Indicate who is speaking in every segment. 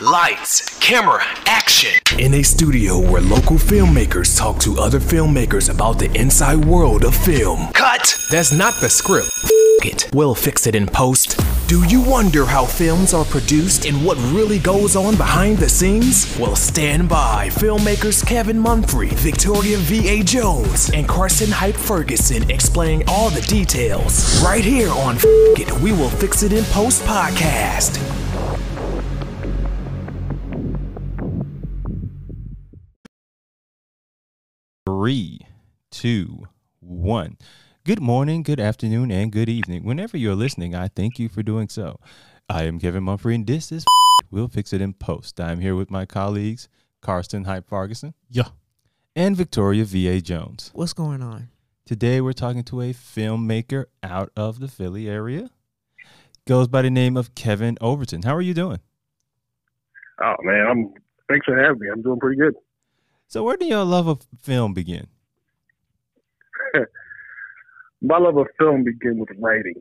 Speaker 1: Lights, camera, action.
Speaker 2: In a studio where local filmmakers talk to other filmmakers about the inside world of film.
Speaker 1: Cut.
Speaker 2: That's not the script. F- it. We'll fix it in post. Do you wonder how films are produced and what really goes on behind the scenes? Well, stand by. Filmmakers Kevin Munfrey, Victoria V.A. Jones, and Carson Hype Ferguson explain all the details. Right here on F- It, We Will Fix It in Post podcast.
Speaker 3: Three, two, one. Good morning, good afternoon, and good evening. Whenever you're listening, I thank you for doing so. I am Kevin Mumphrey, and this is We'll Fix It in Post. I'm here with my colleagues, Karsten Hype Ferguson.
Speaker 4: Yeah.
Speaker 3: And Victoria V.A. Jones.
Speaker 5: What's going on?
Speaker 3: Today, we're talking to a filmmaker out of the Philly area. Goes by the name of Kevin Overton. How are you doing?
Speaker 6: Oh man, I'm thanks for having me. I'm doing pretty good.
Speaker 3: So, where did your love of film begin?
Speaker 6: My love of film began with writing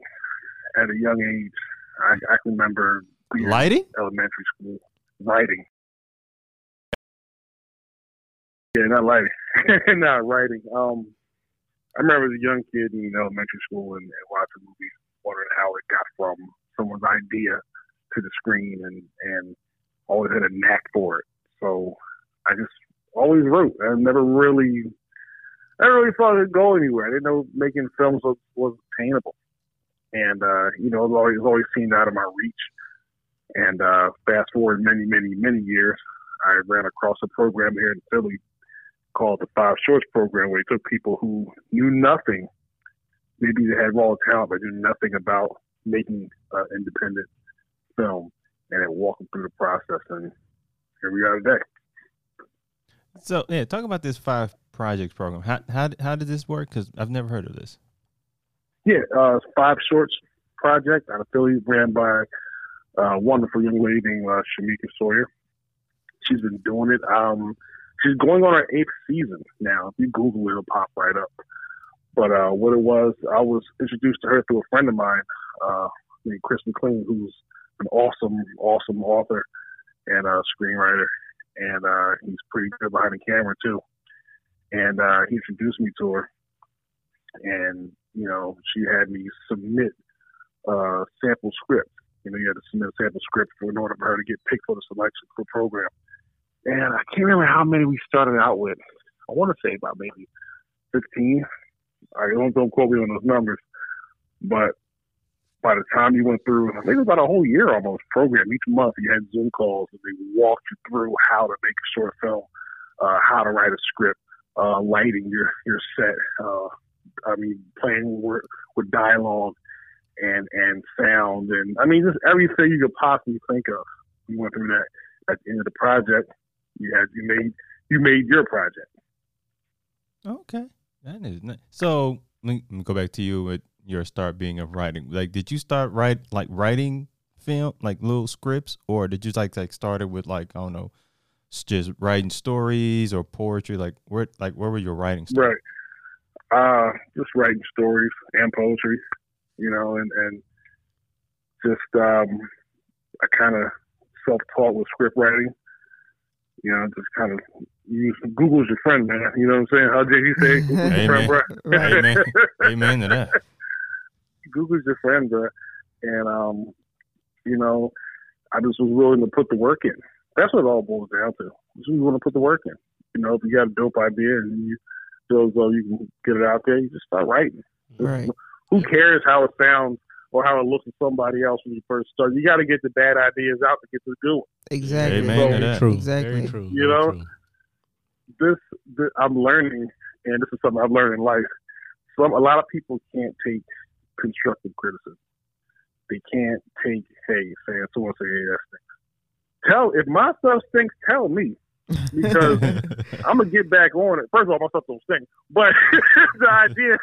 Speaker 6: at a young age. I, I can remember
Speaker 3: Lighting?
Speaker 6: elementary school writing. Yeah, not lighting, not writing. Um, I remember as a young kid in elementary school and, and watching movies, wondering how it got from someone's idea to the screen, and and always had a knack for it. So I just always wrote. I never really, I really thought it'd go anywhere. I didn't know making films was, was attainable, and uh, you know, it always, always seemed out of my reach. And uh, fast forward many, many, many years, I ran across a program here in Philly called the Five Shorts Program, where they took people who knew nothing, maybe they had raw talent, but knew nothing about making uh, independent film, and then walk them through the process. And here we are today.
Speaker 3: So, yeah, talk about this five projects program. How how how did this work? Because I've never heard of this.
Speaker 6: Yeah, uh, Five Shorts Project out of Philly, ran by a wonderful young lady named uh, Shamika Sawyer. She's been doing it. Um, she's going on her eighth season now. If you Google it, it'll pop right up. But uh, what it was, I was introduced to her through a friend of mine uh, named Chris McLean, who's an awesome, awesome author and uh, screenwriter, and uh, he's pretty good behind the camera too. And uh, he introduced me to her, and you know, she had me submit uh, sample script. You know, you had to submit a sample script for in order for her to get picked for the selection for program. And I can't remember how many we started out with. I want to say about maybe 15. I don't, don't quote me on those numbers, but by the time you went through, I think it was about a whole year almost program. Each month you had Zoom calls and they walked you through how to make a short film, uh, how to write a script, uh, lighting your your set. Uh, I mean, playing with, with dialogue and and sound, and I mean, just everything you could possibly think of. We went through that. At the end of the project, you had you made you made your project.
Speaker 3: Okay, that is nice. So let me, let me go back to you with your start being of writing. Like, did you start write like writing film, like little scripts, or did you like like started with like I don't know, just writing stories or poetry? Like where like where were your writing? Start?
Speaker 6: Right. Uh, just writing stories and poetry, you know, and, and just, um, I kind of self-taught with script writing, you know, just kind of use Google's your friend, man. You know what I'm saying? How did you say? Your friend,
Speaker 3: Amen.
Speaker 6: bro.
Speaker 3: Amen. Amen to that.
Speaker 6: Google's your friend, bro. And, um, you know, I just was willing to put the work in. That's what it all boils down to. Just want to put the work in. You know, if you got a dope idea and you feel as though you can get it out there, you just start writing.
Speaker 5: Right.
Speaker 6: Who cares how it sounds or how it looks to somebody else when you first start? You got to get the bad ideas out to get to the good one.
Speaker 5: Exactly.
Speaker 3: Amen to
Speaker 6: So-
Speaker 3: that.
Speaker 4: True.
Speaker 5: Exactly.
Speaker 4: Very true.
Speaker 6: You know?
Speaker 4: true.
Speaker 6: This, this I'm learning, and this is something I've learned in life. Some a lot of people can't take constructive criticism. They can't take, hey, saying someone say, hey, that stinks. Tell if my stuff stinks, tell me because I'm gonna get back on it. First of all, my stuff don't stink, but the idea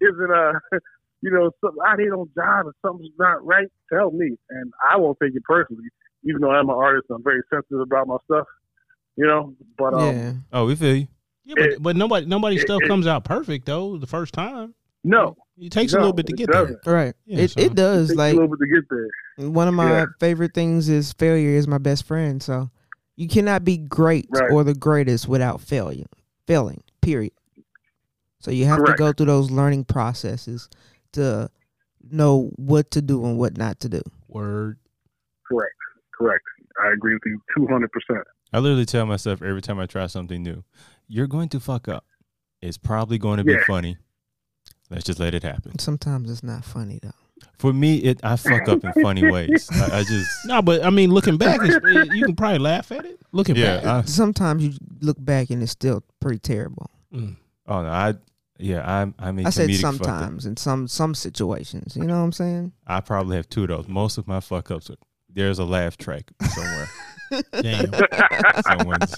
Speaker 6: isn't uh, you know, something out here don't jive and something's not right. Tell me, and I won't take it personally, even though I'm an artist. I'm very sensitive about my stuff, you know. But um,
Speaker 5: yeah.
Speaker 3: oh, we feel you.
Speaker 4: Yeah, but,
Speaker 6: It-
Speaker 4: but nobody nobody's
Speaker 6: it-
Speaker 4: stuff
Speaker 6: it-
Speaker 4: comes out perfect though the first time.
Speaker 6: No,
Speaker 4: It takes a little bit to get there.
Speaker 6: doesn't.
Speaker 5: Right.
Speaker 4: Yeah,
Speaker 5: it
Speaker 4: so-
Speaker 5: it
Speaker 6: it
Speaker 5: does.
Speaker 6: takes
Speaker 5: Like
Speaker 6: a little bit to get there.
Speaker 5: one of my
Speaker 6: Yeah.
Speaker 5: favorite things is failure is my best friend. So you cannot be great
Speaker 6: Right.
Speaker 5: or the greatest without failure. Failing. Period. So you have
Speaker 6: Correct.
Speaker 5: to go through those learning processes to know what to do and what not to do.
Speaker 4: Word.
Speaker 6: Correct, correct. I agree with you two hundred percent.
Speaker 3: I literally tell myself every time I try something new, you're going to fuck up. It's probably going to be
Speaker 6: Yeah.
Speaker 3: funny. Let's just let it happen.
Speaker 5: Sometimes it's not funny though.
Speaker 3: For me, it I fuck up in funny ways. I, I just
Speaker 4: No, but I mean, looking back, it's, it- you can probably laugh at it. Looking
Speaker 3: yeah.
Speaker 4: back,
Speaker 3: I,
Speaker 5: Sometimes you look back and it's still pretty terrible.
Speaker 4: Mm.
Speaker 3: oh no, I yeah. I'm I mean
Speaker 5: I said
Speaker 3: comedic fuck up.
Speaker 5: sometimes in some some situations. You know what I'm saying?
Speaker 3: I probably have two of those. Most of my fuck ups. Are, there's a laugh track somewhere.
Speaker 4: damn.
Speaker 3: Someone's.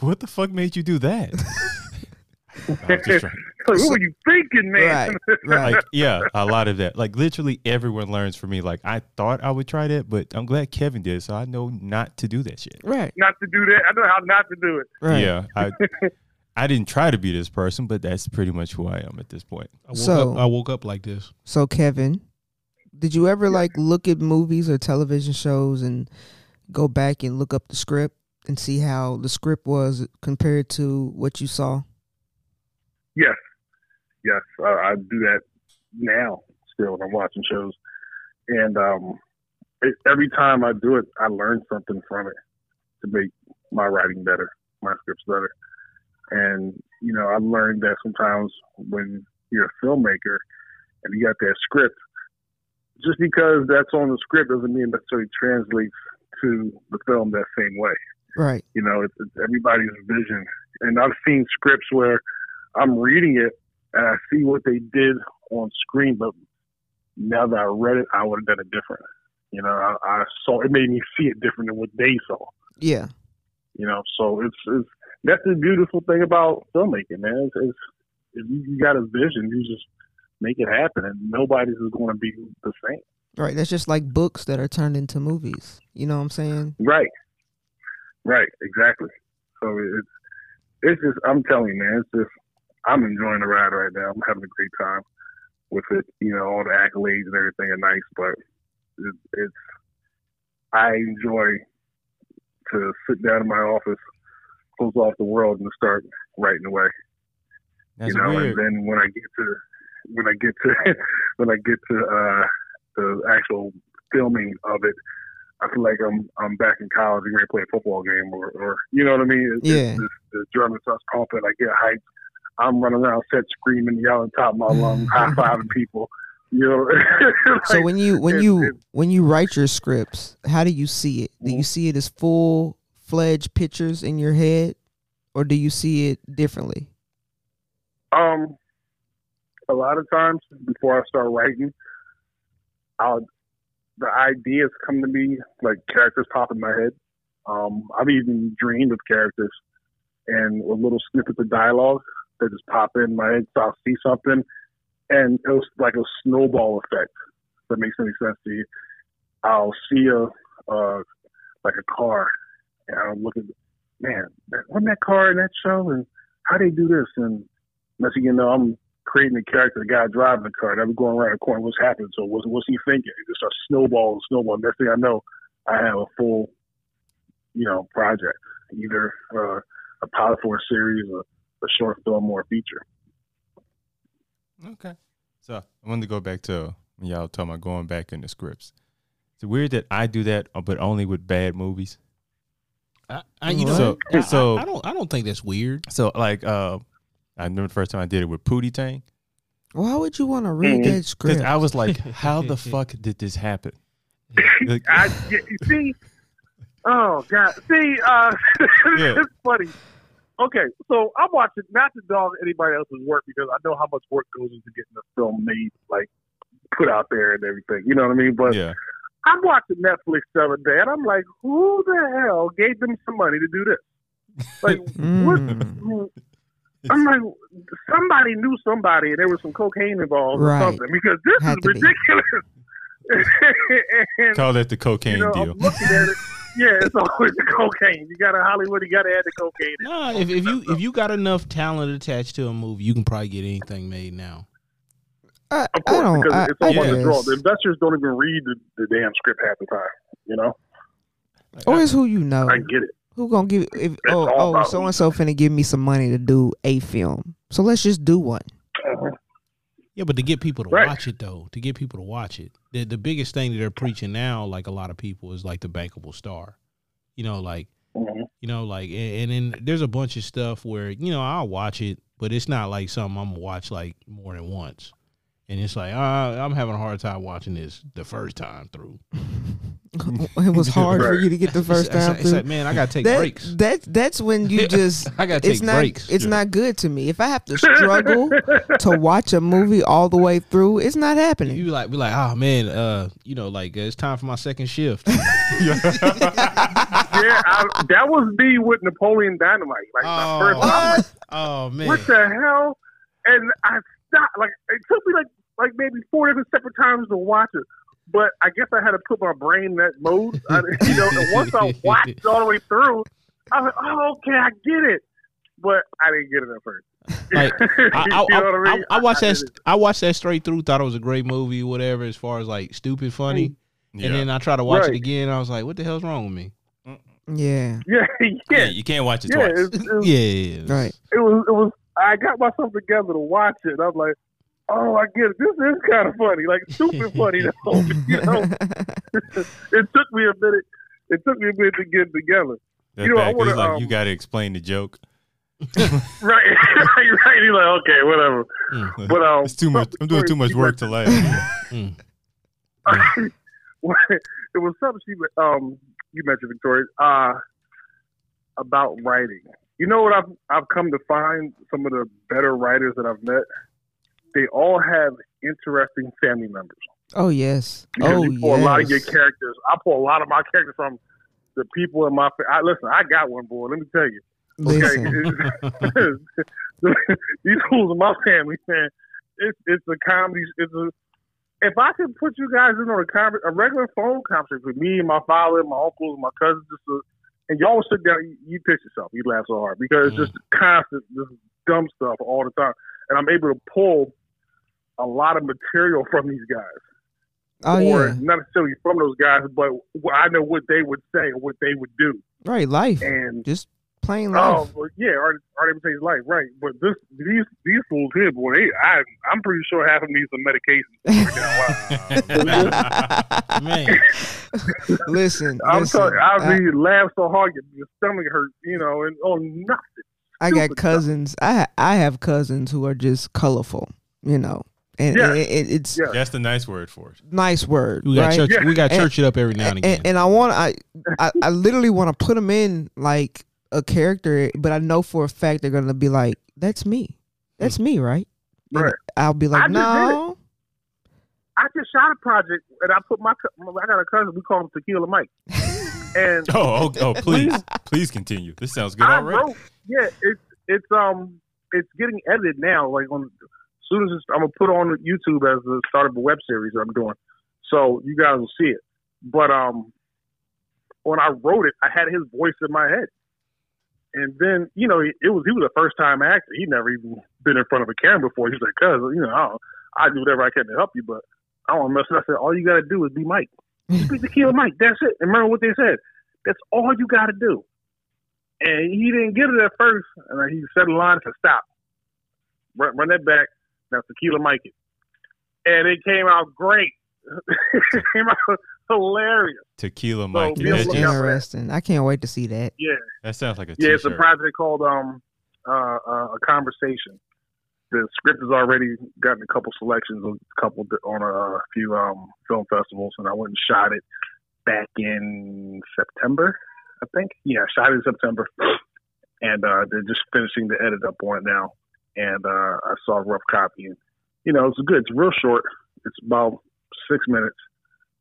Speaker 3: What the fuck made you do that? I'm just trying-
Speaker 6: Like, what were you thinking, man?
Speaker 5: Right. Right.
Speaker 3: like yeah, a lot of that. Like literally everyone learns from me. Like I thought I would try that, but I'm glad Kevin did, so I know not to do that shit.
Speaker 5: right.
Speaker 6: not to do that. I know how not to do it.
Speaker 5: Right.
Speaker 3: Yeah, I I didn't try to be this person, but that's pretty much who I am at this point.
Speaker 4: I woke
Speaker 5: So-
Speaker 4: up. I woke up like this.
Speaker 5: So Kevin, did you ever like look at movies or television shows and go back and look up the script and see how the script was compared to what you saw?
Speaker 6: Yes, yes, uh, I do that now still when I'm watching shows, and um, it, every time I do it, I learn something from it to make my writing better, my scripts better, and you know I learned that sometimes when you're a filmmaker and you got that script, just because that's on the script doesn't mean it necessarily translates to the film that same way.
Speaker 5: Right.
Speaker 6: You know, it's, it's everybody's vision. And I've seen scripts where I'm reading it and I see what they did on screen, but now that I read it, I would have done it different. You know, I, I saw it made me see it different than what they saw.
Speaker 5: Yeah.
Speaker 6: You know, so it's, it's that's the beautiful thing about filmmaking, man. It's, it's if you, you got a vision, you just make it happen, and nobody's is going to be the same.
Speaker 5: Right. That's just like books that are turned into movies. You know what I'm saying?
Speaker 6: Right. Right. Exactly. So it's it's just I'm telling you, man, it's just I'm enjoying the ride right now. I'm having a great time with it. You know, all the accolades and everything are nice, but it, it's I enjoy to sit down in my office, close off the world, and start writing away.
Speaker 3: That's
Speaker 6: you know,
Speaker 3: weird.
Speaker 6: and then when I get to when I get to when I get to uh, the actual filming of it, I feel like I'm I'm back in college and ready to play a football game, or, or you know what I mean? It's,
Speaker 5: Yeah.
Speaker 6: it's, it's, the drum starts pumping, I get hyped. I'm running around set screaming, yelling top of my lungs, high fiving people. You know.
Speaker 5: So when you when you
Speaker 6: it-
Speaker 5: when you write your scripts, how do you see it? Do you see it as full fledged pictures in your head, or do you see it differently?
Speaker 6: Um, a lot of times before I start writing, I'll the ideas come to me like characters pop in my head. Um, I've even dreamed of characters and a little snippets of dialogue that just pop in my head. I'll see something, and it was like a snowball effect. If that makes any sense to you. I'll see a uh, like a car, and I'll look at man, wasn't that car in that show, and how they do this, and next thing you know, I'm creating a character, the guy driving the car, and I'm going around the corner. What's happening? So what's what's he thinking? It just starts snowballing, snowballing. Next thing I know, I have a full, you know, project, either uh, a pilot for a series, a, a short film, or a feature.
Speaker 3: Okay. So I wanted to go back to when y'all talking about going back in the scripts. It's weird that I do that, uh, but only with bad movies.
Speaker 4: I, I, you know,
Speaker 3: So-
Speaker 4: I,
Speaker 3: so-
Speaker 4: I, I don't. I don't think that's weird.
Speaker 3: So like, uh, I remember the first time I did it with Pootie Tang
Speaker 5: Why would you want to read
Speaker 6: Mhm.
Speaker 5: that
Speaker 3: because
Speaker 5: script?
Speaker 3: I was like, how the fuck did this happen? Like,
Speaker 6: I see. Oh God! See, uh,
Speaker 3: Yeah.
Speaker 6: it's funny. Okay, so I'm watching not to dog anybody else's work because I know how much work goes into getting a film made, like put out there and everything. You know what I mean? But
Speaker 3: yeah,
Speaker 6: I'm watching Netflix the other day, and I'm like, who the hell gave them some money to do this? Like, what? I'm like, somebody knew somebody, and there was some cocaine involved
Speaker 5: Right.
Speaker 6: or something because this
Speaker 5: Had
Speaker 6: is ridiculous. and,
Speaker 3: call that the cocaine
Speaker 6: you know,
Speaker 3: deal.
Speaker 6: I'm looking at it. Yeah, it's always the cocaine. You got a Hollywood, you got to add the cocaine. in.
Speaker 4: No, if, if you if you got enough talent attached to a movie, you can probably get anything made now.
Speaker 5: I,
Speaker 6: Of
Speaker 5: I
Speaker 6: course,
Speaker 5: don't.
Speaker 6: because
Speaker 5: I,
Speaker 6: it's all about the draw. The investors don't even read the, the damn script half the time. You know,
Speaker 5: Or it's who you know.
Speaker 6: I get it.
Speaker 5: Who gonna give? If
Speaker 6: It's
Speaker 5: oh oh so and so finna give me some money to do a film, so let's just do one.
Speaker 6: Uh-huh.
Speaker 4: Yeah, but to get people to
Speaker 6: Right.
Speaker 4: watch it though, to get people to watch it, the the biggest thing that they're preaching now, like a lot of people, is like the bankable star. You know, like
Speaker 6: Mhm.
Speaker 4: you know, like and, and then there's a bunch of stuff where you know I'll watch it, but it's not like something I'm gonna watch like more than once. And it's like uh, I'm having a hard time watching this the first time through.
Speaker 5: it was hard for you to get the first
Speaker 4: It's-
Speaker 5: time
Speaker 4: like- it's
Speaker 5: through.
Speaker 4: like, man, I gotta take
Speaker 5: that,
Speaker 4: breaks.
Speaker 5: That that's when you just
Speaker 4: I gotta take
Speaker 5: it's not
Speaker 4: breaks.
Speaker 5: it's not good to me. If I have to struggle to watch a movie all the way through, it's not happening.
Speaker 4: You be like, be like, oh man, uh, you know, like uh, it's time for my second shift.
Speaker 6: yeah, I, that was me with Napoleon Dynamite. Like my first, like,
Speaker 4: oh man,
Speaker 6: what the hell? And I stopped. Like it took me like like maybe four different separate times to watch it. But I guess I had to put my brain in that mode. I, you know, and once I watched it all the way through, I was like, oh, okay, I get it. But I didn't get it at first.
Speaker 4: Like, I, I,
Speaker 6: you know what I
Speaker 4: I,
Speaker 6: mean?
Speaker 4: I, I watched that. I watched that straight through. Thought it was a great movie, whatever. As far as like stupid funny, mm.
Speaker 3: Yeah.
Speaker 4: and then I tried to watch it
Speaker 6: Right.
Speaker 4: again. I was like, what the hell's wrong with me?
Speaker 5: Yeah,
Speaker 6: Yeah,
Speaker 3: yeah,
Speaker 6: yeah,
Speaker 3: you can't watch it
Speaker 6: yeah.
Speaker 3: twice.
Speaker 6: It, it, was-
Speaker 4: Yeah,
Speaker 5: right.
Speaker 6: it was. It was. I got myself together to watch it. I was like, oh, I get it. This is kind of funny, like stupid funny. Though, you know, it took me a minute. It took me a minute to get together.
Speaker 3: That
Speaker 6: You know, I wanna,
Speaker 3: like
Speaker 6: um,
Speaker 3: you got to explain the joke.
Speaker 6: Right, right, right. He's like, okay, whatever.
Speaker 4: Mm.
Speaker 6: But um,
Speaker 3: it's too much. I'm doing too much work to laugh.
Speaker 4: Mm.
Speaker 6: it was something she um you mentioned Victoria uh about writing. You know what I've I've come to find some of the better writers that I've met. They all have interesting family members.
Speaker 5: Oh yes.
Speaker 6: Because
Speaker 5: Oh
Speaker 6: you pull a lot of your characters. I pull a lot of my characters from the people in my. fa- I listen. I got one boy. Let me tell you. Okay, these fools in my family, man. It's it's a comedy. It's a. If I could put you guys in on a conver- a regular phone conference with me and my father, and my uncles, and my cousins, just to, and y'all would sit down, you, you piss yourself, you laugh so hard because it's just constant, this dumb stuff all the time, and I'm able to pull a lot of material from these guys
Speaker 5: oh
Speaker 6: or
Speaker 5: yeah.
Speaker 6: not necessarily from those guys, but I know what they would say and what they would do.
Speaker 5: Right, life.
Speaker 6: And
Speaker 5: Just plain
Speaker 6: oh,
Speaker 5: life.
Speaker 6: well, yeah, or or they his life, right? But this these these fools here, boy, they, I I'm pretty sure half of them need some medication.
Speaker 4: man.
Speaker 5: listen,
Speaker 6: I'm
Speaker 5: listen.
Speaker 6: sorry,
Speaker 5: I,
Speaker 6: I mean, laugh so hard your, your stomach hurt, you know, and oh nothing.
Speaker 5: I got cousins. I I have cousins who are just colorful, you know, and,
Speaker 6: Yeah.
Speaker 5: and it, it- it's
Speaker 6: Yeah.
Speaker 3: That's the nice word for it.
Speaker 5: nice word,
Speaker 4: We got
Speaker 5: right?
Speaker 4: church.
Speaker 6: Yeah.
Speaker 4: We got
Speaker 5: And-
Speaker 4: church it up every now and again.
Speaker 5: and, and I want I, I I literally want to put them in like a character, but I know for a fact they're gonna be like, "That's me, that's me, right?" And
Speaker 6: Right.
Speaker 5: I'll be like,
Speaker 6: just did
Speaker 5: "No,
Speaker 6: I just shot a project, and I put my I got a cousin. We call him Tequila Mike, and
Speaker 3: Oh, oh, oh please, please continue. This sounds good
Speaker 6: I
Speaker 3: already.
Speaker 6: wrote, yeah, it's it's um it's getting edited now. Like on as soon as it's, I'm gonna put on YouTube as the start of a web series that I'm doing, so you guys will see it. But um, when I wrote it, I had his voice in my head, and then you know it was he was a first time actor. He'd never even been in front of a camera before. He's like, "Cuz, you know, I, do whatever I can to help you, but I don't mess it up." I said, "All you got to do is be Mike. Just be Tequila Mike. That's it. And remember what they said. That's all you got to do." and he didn't get it at first. And he said a line to stop, run, run that back. Now tequila Mike it, and it came out great. it came out hilarious.
Speaker 3: Tequila Mike.
Speaker 6: be
Speaker 3: That,
Speaker 6: on the
Speaker 5: that's
Speaker 6: lookout
Speaker 3: just-
Speaker 6: for that.
Speaker 5: interesting." I can't wait to see that.
Speaker 6: Yeah,
Speaker 3: that sounds like a
Speaker 6: yeah. It's a
Speaker 3: t-shirt.
Speaker 6: project called um uh, uh, a conversation. The script has already gotten a couple selections, a couple di- on a, few um film festivals, and I went and shot it back in September, I think. Yeah, I shot it in September, and uh, they're just finishing the edit up on it now. And uh, I saw a rough copy, and you know it's good. It's real short. It's about six minutes.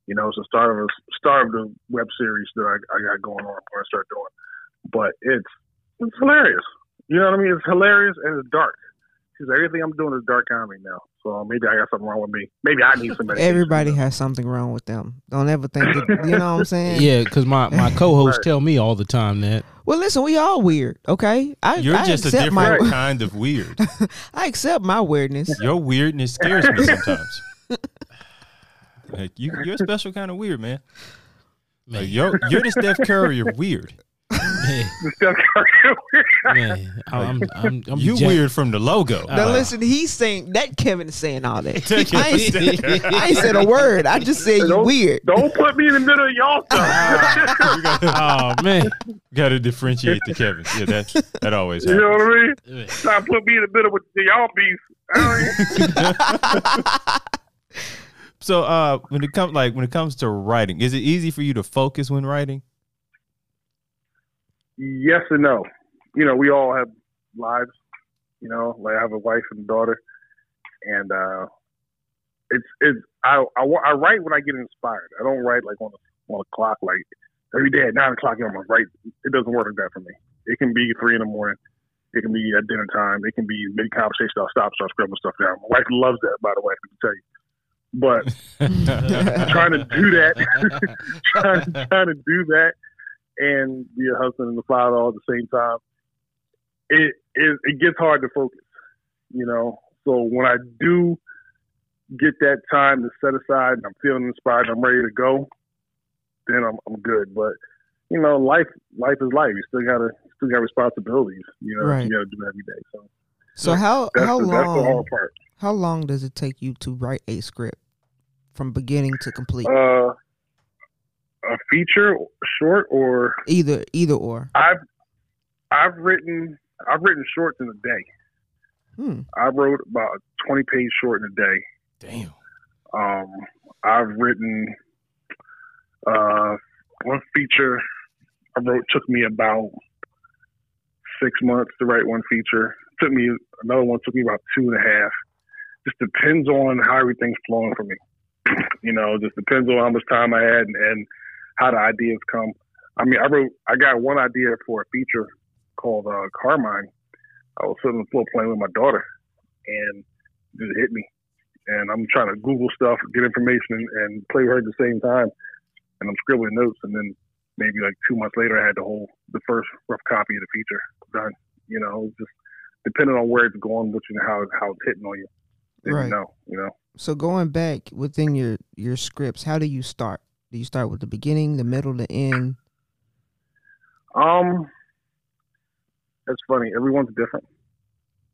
Speaker 6: You know, it's the start of a start of the web series that I, I got going on. I'm start doing, but it's it's hilarious. You know what I mean? It's hilarious and it's dark. Because everything I'm doing is dark comedy now. So maybe I got something wrong with me. Maybe I need somebody.
Speaker 5: Everybody has something wrong with them. Don't ever think that, you know what I'm saying?
Speaker 4: Yeah, because my, my co-hosts
Speaker 6: Right.
Speaker 4: tell me all the time that.
Speaker 5: Well, listen, we all weird, okay? I,
Speaker 3: You're
Speaker 5: I
Speaker 3: just a different
Speaker 5: my
Speaker 3: kind of weird.
Speaker 5: I accept my weirdness.
Speaker 3: Your weirdness scares me sometimes. Like you, you're a special kind of weird, man. Like you're you're the Steph Curry of weird.
Speaker 4: Man,
Speaker 6: Steph Curry.
Speaker 4: man, I'm, I'm, I'm
Speaker 3: You
Speaker 4: jack-
Speaker 3: weird from the logo.
Speaker 5: Now
Speaker 4: Uh,
Speaker 5: listen, he's saying that Kevin is saying all that. I, ain't, I ain't said a word. I just said you
Speaker 6: Don't-
Speaker 5: weird.
Speaker 6: Don't put me in the middle of y'all stuff.
Speaker 4: Oh man,
Speaker 3: Got to differentiate the Kevin. Yeah, that that always
Speaker 6: you know what I mean? Try to put me in the middle with the y'all beef.
Speaker 3: So, uh, when it comes like when it comes to writing, is it easy for you to focus when writing?
Speaker 6: yes and no. You know, we all have lives. You know, like I have a wife and a daughter, and uh, it's it's I, I I write when I get inspired. I don't write like on a on a clock like every day at nine o'clock. I'm gonna write. It doesn't work like that for me. It can be three in the morning. It can be at dinner time. It can be mid conversation. I'll stop, start scribbling stuff down. My wife loves that, by the way. I can tell you. But trying to do that, trying, trying to do that, and be a husband and a father all at the same time, it it, it gets hard to focus. You know, so when I do get that time to set aside and I'm feeling inspired, I'm ready to go, then I'm I'm good. But you know, life life is life. You still gotta still got responsibilities. You know,
Speaker 5: Right.
Speaker 6: you gotta do every day. So
Speaker 5: So how
Speaker 6: that's
Speaker 5: how
Speaker 6: the,
Speaker 5: long how long does it take you to write a script from beginning to complete?
Speaker 6: Uh, a feature, short, or
Speaker 5: either either or.
Speaker 6: I've I've written I've written shorts in a day.
Speaker 5: Hmm.
Speaker 6: I wrote about a twenty page short in a day.
Speaker 3: Damn.
Speaker 6: Um, I've written uh, one feature I wrote took me about six months to write one feature. Took me another one took me about two and a half. Just depends on how everything's flowing for me. you know, just depends on how much time I had and, and how the ideas come. I mean, I wrote I got one idea for a feature called uh, Carmine. I was sitting on the floor playing with my daughter, and it just hit me and I'm trying to Google stuff, get information, and, and play with her at the same time. And I'm scribbling notes, and then maybe like two months later, I had the whole the first rough copy of the feature done. You know, just depending on where it's going, which and how how it's hitting on you.
Speaker 5: Right.
Speaker 6: Know, you know.
Speaker 5: So going back within your your scripts, how do you start? Do you start with the beginning, the middle, the end?
Speaker 6: Um, that's funny. Everyone's different.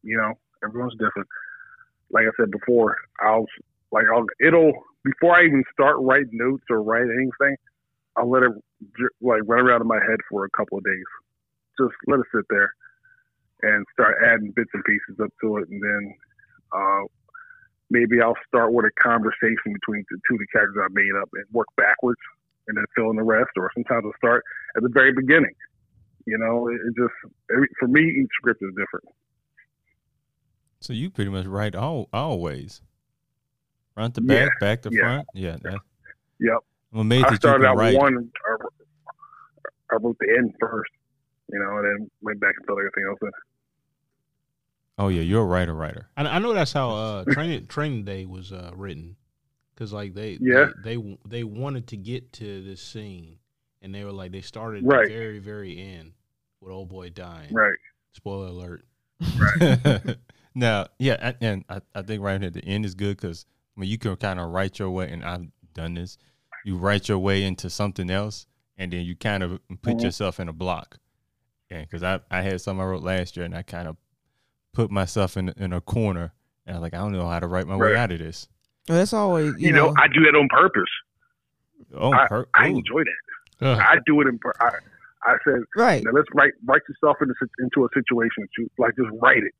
Speaker 6: You know, everyone's different. Like I said before, I'll like I'll it'll before I even start writing notes or write anything, I'll let it like run around in my head for a couple of days. Just let it sit there and start adding bits and pieces up to it, and then uh, maybe I'll start with a conversation between the two of the characters I made up and work backwards, and then fill in the rest. Or sometimes I'll start at the very beginning. You know, it, it just every, for me, each script is different.
Speaker 3: So you pretty much write all always, front to
Speaker 6: Yeah,
Speaker 3: back, back to
Speaker 6: yeah.
Speaker 3: front. Yeah.
Speaker 6: Yep.
Speaker 3: I'm amazed
Speaker 6: I started out
Speaker 3: write.
Speaker 6: one. I, I wrote the end first, you know, and then went back and filled everything else in.
Speaker 3: Oh yeah, you're a writer, writer.
Speaker 4: I, I know that's how uh, training training day was uh, written, because like they,
Speaker 6: Yeah.
Speaker 4: they they they wanted to get to this scene, and they were like they started
Speaker 6: Right.
Speaker 4: the very very end with old boy dying.
Speaker 6: Right.
Speaker 4: Spoiler alert. Right.
Speaker 3: now, yeah, and- and I, I think right at the end is good because I mean you can kind of write your way, and I've done this. You write your way into something else, and then you kind of put
Speaker 6: Mhm.
Speaker 3: yourself in a block. Yeah, because I I had some I wrote last year, and I kind of put myself in in a corner, and I was like, I don't know how to write my way out of this.
Speaker 5: Well, that's always you,
Speaker 6: You, know, I do that on purpose.
Speaker 3: Oh,
Speaker 6: I,
Speaker 3: per-
Speaker 6: I enjoy that.
Speaker 4: Uh,
Speaker 6: I do it in. pur- I, I said,
Speaker 5: right.
Speaker 6: now let's write write yourself into into a situation that you like. Just write it,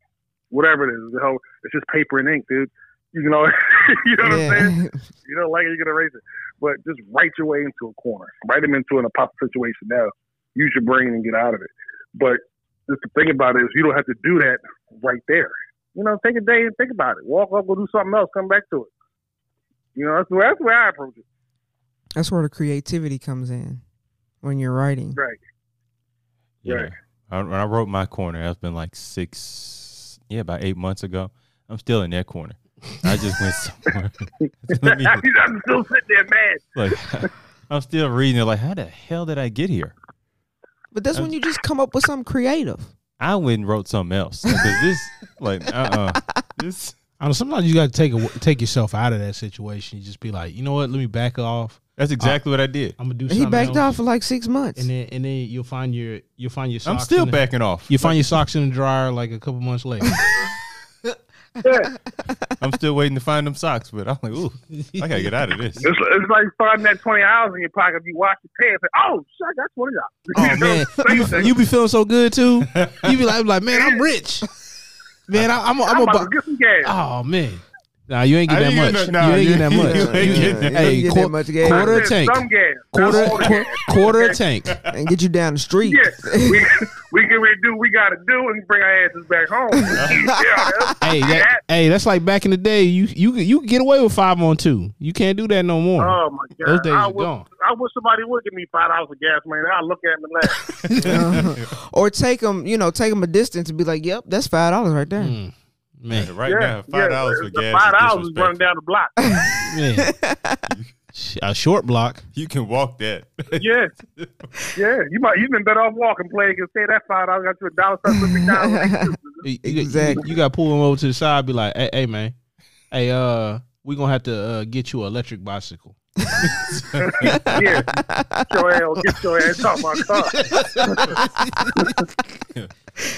Speaker 6: whatever it is. The hell, it's just paper and ink, dude. You know, you know what I'm saying. You don't like it, you're gonna erase it. But just write your way into a corner. Write them into an apocalyptic situation now. Use your brain and get out of it. But just the thing about it is you don't have to do that right there. You know, take a day and think about it. Walk up, go do something else, come back to it. You know, that's where that's the way I approach it.
Speaker 5: That's where the creativity comes in when you're writing.
Speaker 6: Right.
Speaker 3: Yeah.
Speaker 6: Right.
Speaker 3: I, when I wrote my corner, that's been like six, yeah, about eight months ago. I'm still in that corner. I just went somewhere.
Speaker 6: I'm still sitting there mad.
Speaker 3: like, I'm still reading it. Like, how the hell did I get here?
Speaker 5: But that's when you just come up with something creative.
Speaker 3: I went and wrote something else because this, like, uh, uh this.
Speaker 4: I don't know, sometimes you got to take a, take yourself out of that situation. You just be like, you know what? Let me back off.
Speaker 3: That's exactly what I did.
Speaker 4: I'm gonna do something.
Speaker 5: He backed
Speaker 4: else.
Speaker 5: off for like six months.
Speaker 4: and then and then you'll find your you'll find your. Socks
Speaker 3: I'm still
Speaker 4: in the-
Speaker 3: backing off.
Speaker 4: You find your socks in the dryer like a couple months later.
Speaker 6: Yeah.
Speaker 3: I'm still waiting to find them socks, but I'm like, ooh, I gotta get out of this.
Speaker 6: It's, it's like finding that twenty hours in your pocket. You wash your pants. And, oh, shit, I got twenty dollars.
Speaker 4: Oh man, you, you be feeling so good too. You be like, like man, I'm rich. Man, I, I'm, a- I'm,
Speaker 6: I'm
Speaker 4: a
Speaker 6: about to
Speaker 4: bu-
Speaker 6: get some gas.
Speaker 4: Oh man, nah, you ain't
Speaker 3: I
Speaker 4: get that much.
Speaker 3: get no- nah,
Speaker 4: you ain't
Speaker 3: you-
Speaker 4: get that much.
Speaker 3: you ain't get that-
Speaker 4: hey,
Speaker 5: get that much gas.
Speaker 4: quarter
Speaker 6: I
Speaker 4: a tank,
Speaker 6: Some gas.
Speaker 4: quarter,
Speaker 6: Not all the
Speaker 4: quar-
Speaker 6: gas.
Speaker 4: quarter a tank.
Speaker 5: and get you down the street.
Speaker 6: Yeah, we we can we do what we got to do and bring our asses back home. yeah,
Speaker 4: Hey, that, hey, that's like back in the day. You you you get away with five on two. You can't do that no more.
Speaker 6: Oh my god!
Speaker 4: Those days
Speaker 6: I
Speaker 4: are
Speaker 6: wish,
Speaker 4: gone.
Speaker 6: I wish somebody would give me five dollars of gas, man. I look at him and laugh.
Speaker 5: Uh-huh. or take them, you know, take them a distance and be like, "Yep, that's five dollars right there."
Speaker 4: Mm, man,
Speaker 3: right
Speaker 6: yeah,
Speaker 3: now, five dollars
Speaker 6: yeah,
Speaker 3: for gas.
Speaker 6: Five dollars is running down the block.
Speaker 4: man. a short block.
Speaker 3: You can walk that.
Speaker 6: yeah, yeah. You might you've been better off walking, play and say that five dollars got you a dollar something with
Speaker 4: You- you-
Speaker 5: Exactly.
Speaker 4: You, got to pull him over to the side. Be like, hey, hey man, hey, uh, we gonna have to uh, get you an electric bicycle.
Speaker 6: yeah, get your ass, get your ass off my car.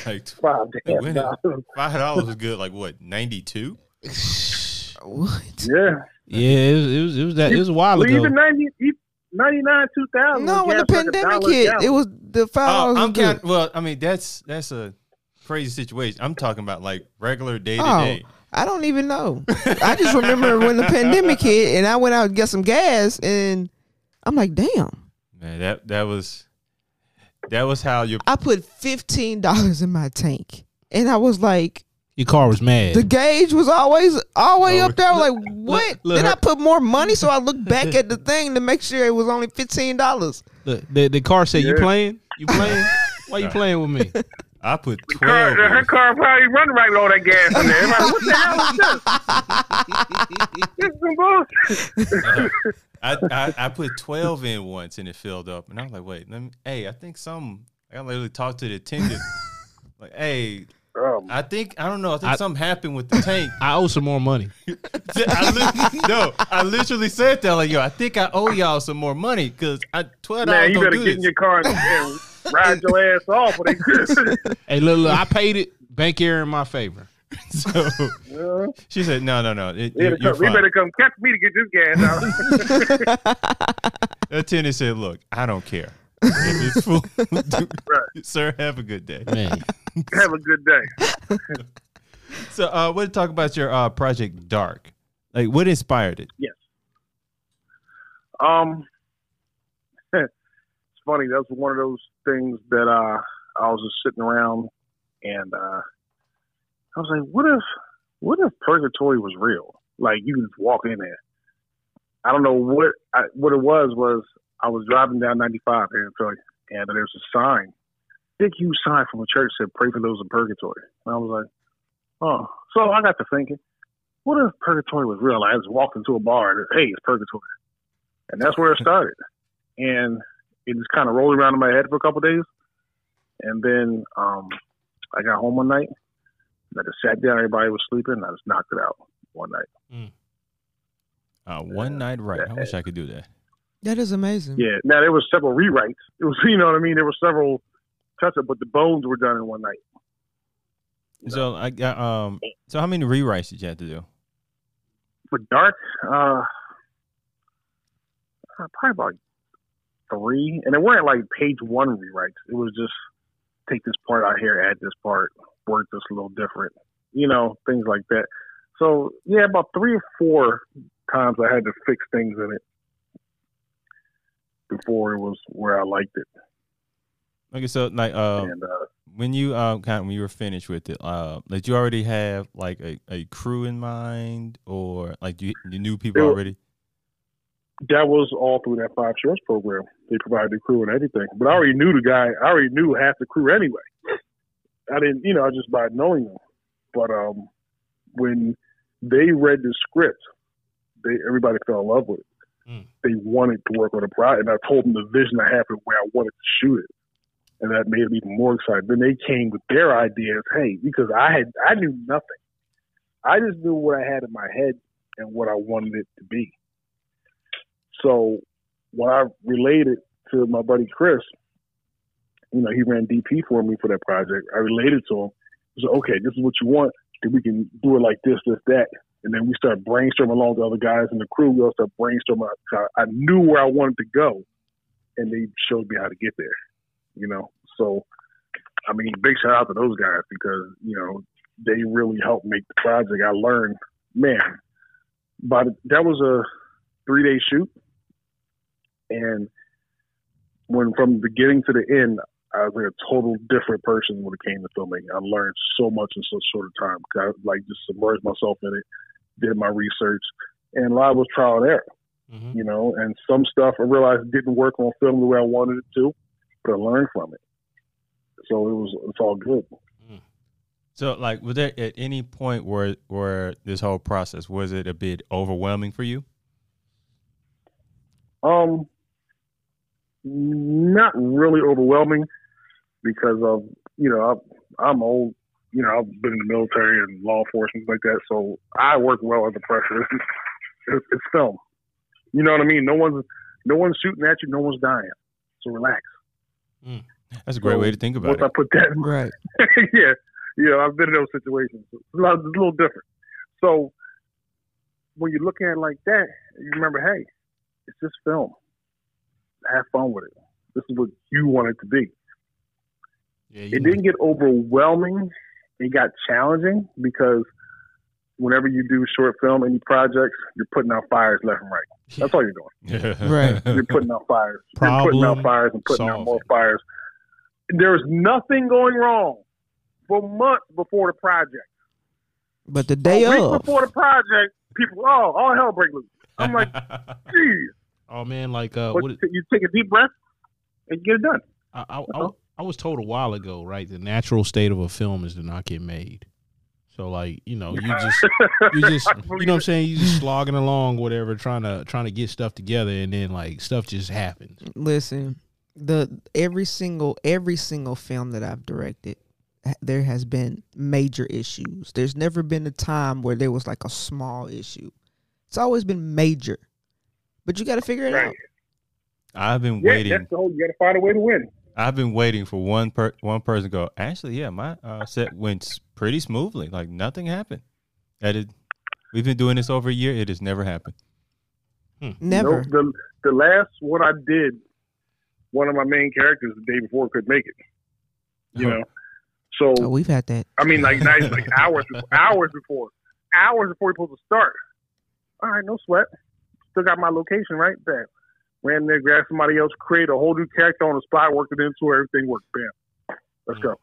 Speaker 3: Like
Speaker 6: Five damn dollars.
Speaker 3: five dollars is good. Like what? Ninety two.
Speaker 5: What?
Speaker 6: Yeah,
Speaker 4: Yeah, it was, it was it was that it was a while
Speaker 6: well,
Speaker 4: ago.
Speaker 6: even 90, e- 99, 2000.
Speaker 5: No, when the pandemic hit, it was the five
Speaker 3: Oh,
Speaker 5: dollars.
Speaker 3: I'm
Speaker 5: was good.
Speaker 3: count, well. I mean, that's that's a crazy situation. I'm talking about like regular day to
Speaker 5: Oh,
Speaker 3: day.
Speaker 5: I don't even know. I just remember when the pandemic hit, and I went out to get some gas, and I'm like, "Damn!"
Speaker 3: Man, that that was that was how your
Speaker 5: I put fifteen dollars in my tank, and I was like,
Speaker 4: Your car was mad.
Speaker 5: the gauge was always all way
Speaker 3: Oh,
Speaker 5: up there. I was like, what?
Speaker 3: look,
Speaker 5: then I put more money, so I looked back at the thing to make sure it was only fifteen dollars.
Speaker 4: the, the the car said, "You playing? You playing? Why you playing with me?"
Speaker 3: I put twelve.
Speaker 6: her
Speaker 3: in.
Speaker 6: car probably running right with all that gas in there. Everybody, what the hell is this? This is some bullshit.
Speaker 3: I, I I put twelve in once and it filled up, and I was like, wait, let me. Hey, I think some. I literally talked to the attendant. like, hey,
Speaker 6: Oh,
Speaker 3: I think I don't know. I think
Speaker 4: I-
Speaker 3: something happened with the tank.
Speaker 4: I owe some more money.
Speaker 3: I li- no, I literally said that like, yo, I think I owe y'all some more money because I twelve dollars
Speaker 6: man, you
Speaker 3: don't
Speaker 6: better
Speaker 3: do
Speaker 6: get in your car and, and ride your ass off. Or they,
Speaker 4: Hey, look, look, I paid it. Bank error in my favor.
Speaker 3: So
Speaker 6: Yeah.
Speaker 3: she said, no, no, no, it,
Speaker 6: We
Speaker 3: you're,
Speaker 6: better, come, we better come catch me to get this gas out.
Speaker 3: The attendant said, look, I don't care. If it's full, sir, have a good day.
Speaker 4: Man,
Speaker 6: Have a good day.
Speaker 3: So, uh, what to talk about your uh, project Dark? Like, what inspired it?
Speaker 6: Yes. Um, it's funny. That's one of those things that uh, I was just sitting around and uh, I was like, what if, what if purgatory was real? Like you just walk in there. I don't know what I, what it was. Was I was driving down 95 here in Philly, and there's a sign, big huge sign from a church said, "Pray for those in purgatory." And I was like, oh. So I got to thinking, what if purgatory was real? I just walked into a bar and hey, it's purgatory, and that's where it started. and it just kind of rolled around in my head for a couple of days, and then um, I got home one night. And I just sat down. Everybody was sleeping. And I just knocked it out one night.
Speaker 3: Uh, one night right. I wish I could do that.
Speaker 5: That is amazing.
Speaker 6: Yeah. Now there was several rewrites. It was, you know what I mean. There were several touch up, but the bones were done in one night.
Speaker 3: So I got um. So how many rewrites did you have to do?
Speaker 6: For Dark, uh, uh, probably about three, and it weren't like page one rewrites. It was just take this part out here, add this part, work this a little different, you know, things like that. So yeah, about three or four times I had to fix things in it before it was where I liked it.
Speaker 3: Okay, so like um,
Speaker 6: and uh,
Speaker 3: when you um kind of, when you were finished with it, uh, did you already have like a, a crew in mind, or like you, you knew people
Speaker 6: It
Speaker 3: already?
Speaker 6: that was all through that five shorts program. They provided the crew and everything. But I already knew the guy. I already knew half the crew anyway. I didn't, you know, just by knowing them. But um, when they read the script. They everybody fell in love with it.
Speaker 4: Mm.
Speaker 6: They wanted to work on the project, and I told them the vision I had for where I wanted to shoot it, and that made them even more excited. Then they came with their ideas. Hey, because I had I knew nothing. I just knew what I had in my head and what I wanted it to be. So when I related to my buddy Chris, you know, he ran DP for me for that project. I related to him. Said, okay, this is what you want. Then we can do it like this, this, that. And then we start brainstorming along with the other guys in the crew. We all start brainstorming. I, I knew where I wanted to go, and they showed me how to get there. You know, so I mean, big shout out to those guys because you know they really helped make the project. I learned, man, but that was a three day shoot, and when from the beginning to the end, I was like a total different person when it came to filming. I learned so much in such a short time. I like just submerged myself in it, did my research, and a lot was trial and error.
Speaker 4: Mhm.
Speaker 6: You know, and some stuff I realized didn't work on film the way I wanted it to, but I learned from it. So it was it's all good.
Speaker 3: So, like, was there at any point where where this whole process was it a bit overwhelming for you?
Speaker 6: Um, not really overwhelming because of you know I, I'm old. You know I've been in the military and law enforcement like that, so I work well under pressure. It's, it's film. You know what I mean? No one's no one's shooting at you. No one's dying. So relax. Hmm.
Speaker 3: That's a great
Speaker 6: So
Speaker 3: way to think about
Speaker 6: Once I
Speaker 3: it.
Speaker 6: put that,
Speaker 5: Right.
Speaker 6: yeah, yeah, I've been in those situations. It's a, lot, it's a little different. So when you look at it like that, you remember, hey, it's just film. Have fun with it. This is what you want it to be.
Speaker 4: Yeah,
Speaker 6: It didn't get overwhelming. It got challenging because whenever you do short film, any projects, you're putting out fires left and right. That's all you're doing.
Speaker 5: Right.
Speaker 6: You're putting out fires. you're putting out fires and putting out more fires. There was nothing going wrong for months before the project.
Speaker 5: But the day
Speaker 6: a week
Speaker 5: of,
Speaker 6: before the project, people, oh, all hell break loose. I'm like, geez.
Speaker 4: oh man, like uh, what?
Speaker 6: you take a deep breath and get it done.
Speaker 4: I, I, I, I was told a while ago, right? The natural state of a film is to not get made. So like, you know, you just you just you know what I'm saying, you just slogging along, whatever, trying to trying to get stuff together and then like stuff just happens.
Speaker 5: listen, the every single every single film that I've directed, there has been major issues. There's never been a time where there was like a small issue. It's always been major. But you got to figure it
Speaker 6: Right.
Speaker 5: out.
Speaker 3: I've been
Speaker 6: Yeah,
Speaker 3: waiting.
Speaker 6: that's the whole. You got to find a way to win.
Speaker 3: I've been waiting for one per one person to go. Actually, yeah, my uh, set went pretty smoothly. Like nothing happened. That is, we've been doing this over a year. It has never happened.
Speaker 5: Never.
Speaker 6: No, the the last one I did, one of my main characters the day before couldn't make it. You
Speaker 3: Huh.
Speaker 6: know, so
Speaker 5: Oh, we've had that.
Speaker 6: I mean, like nice, like hours, before, hours before, hours before we're supposed to start. All right, no sweat. Still got my location right there. Ran there, grabbed somebody else, create a whole new character on the spot, worked it into her, everything worked. Bam, let's go.